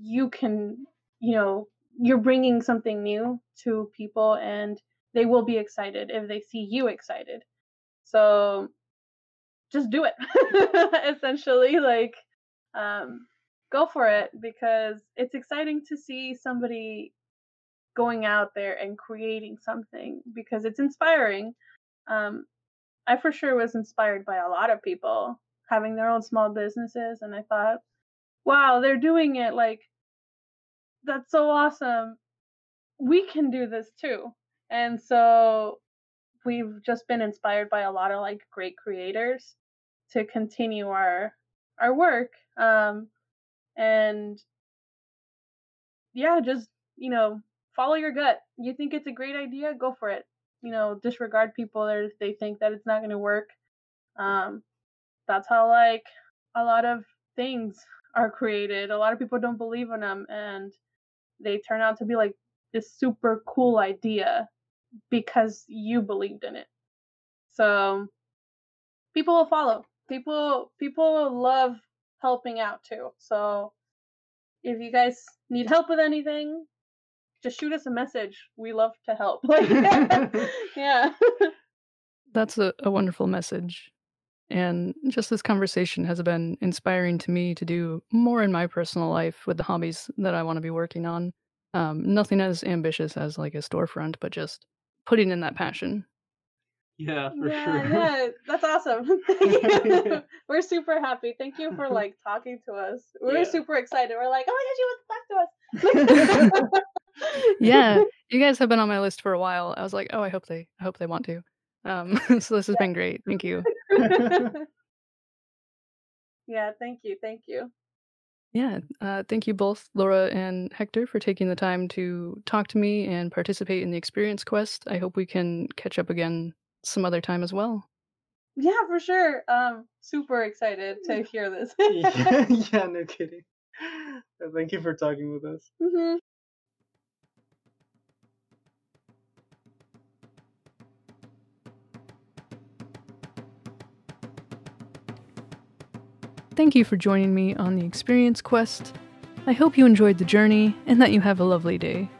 you can you know you're bringing something new to people and they will be excited if they see you excited. So just do it essentially like um go for it because it's exciting to see somebody going out there and creating something because it's inspiring. Um i for sure was inspired by a lot of people having their own small businesses and i thought wow they're doing it like that's so awesome. We can do this too and so we've just been inspired by a lot of like great creators to continue our our work um and yeah just you know follow your gut. You think it's a great idea go for it. You know disregard people if they think that it's not going to work. Um that's how like a lot of things are created. A lot of people don't believe in them and they turn out to be like this super cool idea because you believed in it. So people will follow. People people love helping out too. So if you guys need help with anything just shoot us a message. We love to help. Like yeah. That's a, a wonderful message. And just this conversation has been inspiring to me to do more in my personal life with the hobbies that I want to be working on. Um, nothing as ambitious as like a storefront, but just putting in that passion. yeah, for yeah, sure. yeah, that's awesome. We're super happy. Thank you for like talking to us. We're Yeah. super excited. We're like, oh my gosh, you want to talk to us. yeah, you guys have been on my list for a while. I was like, oh, I hope they, I hope they want to. Um, so this has been great. Thank you. yeah, thank you, thank you. Yeah, uh, thank you both, Laura and Hector, for taking the time to talk to me and participate in the experience quest. I hope we can catch up again some other time as well. Yeah, for sure. Um, super excited to hear this. yeah, yeah, no kidding. Thank you for talking with us. hmm Thank you for joining me on the experience quest. I hope you enjoyed the journey and that you have a lovely day.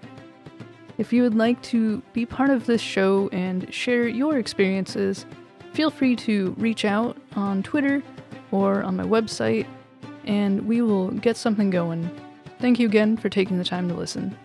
If you would like to be part of this show and share your experiences, feel free to reach out on Twitter or on my website, and we will get something going. Thank you again for taking the time to listen.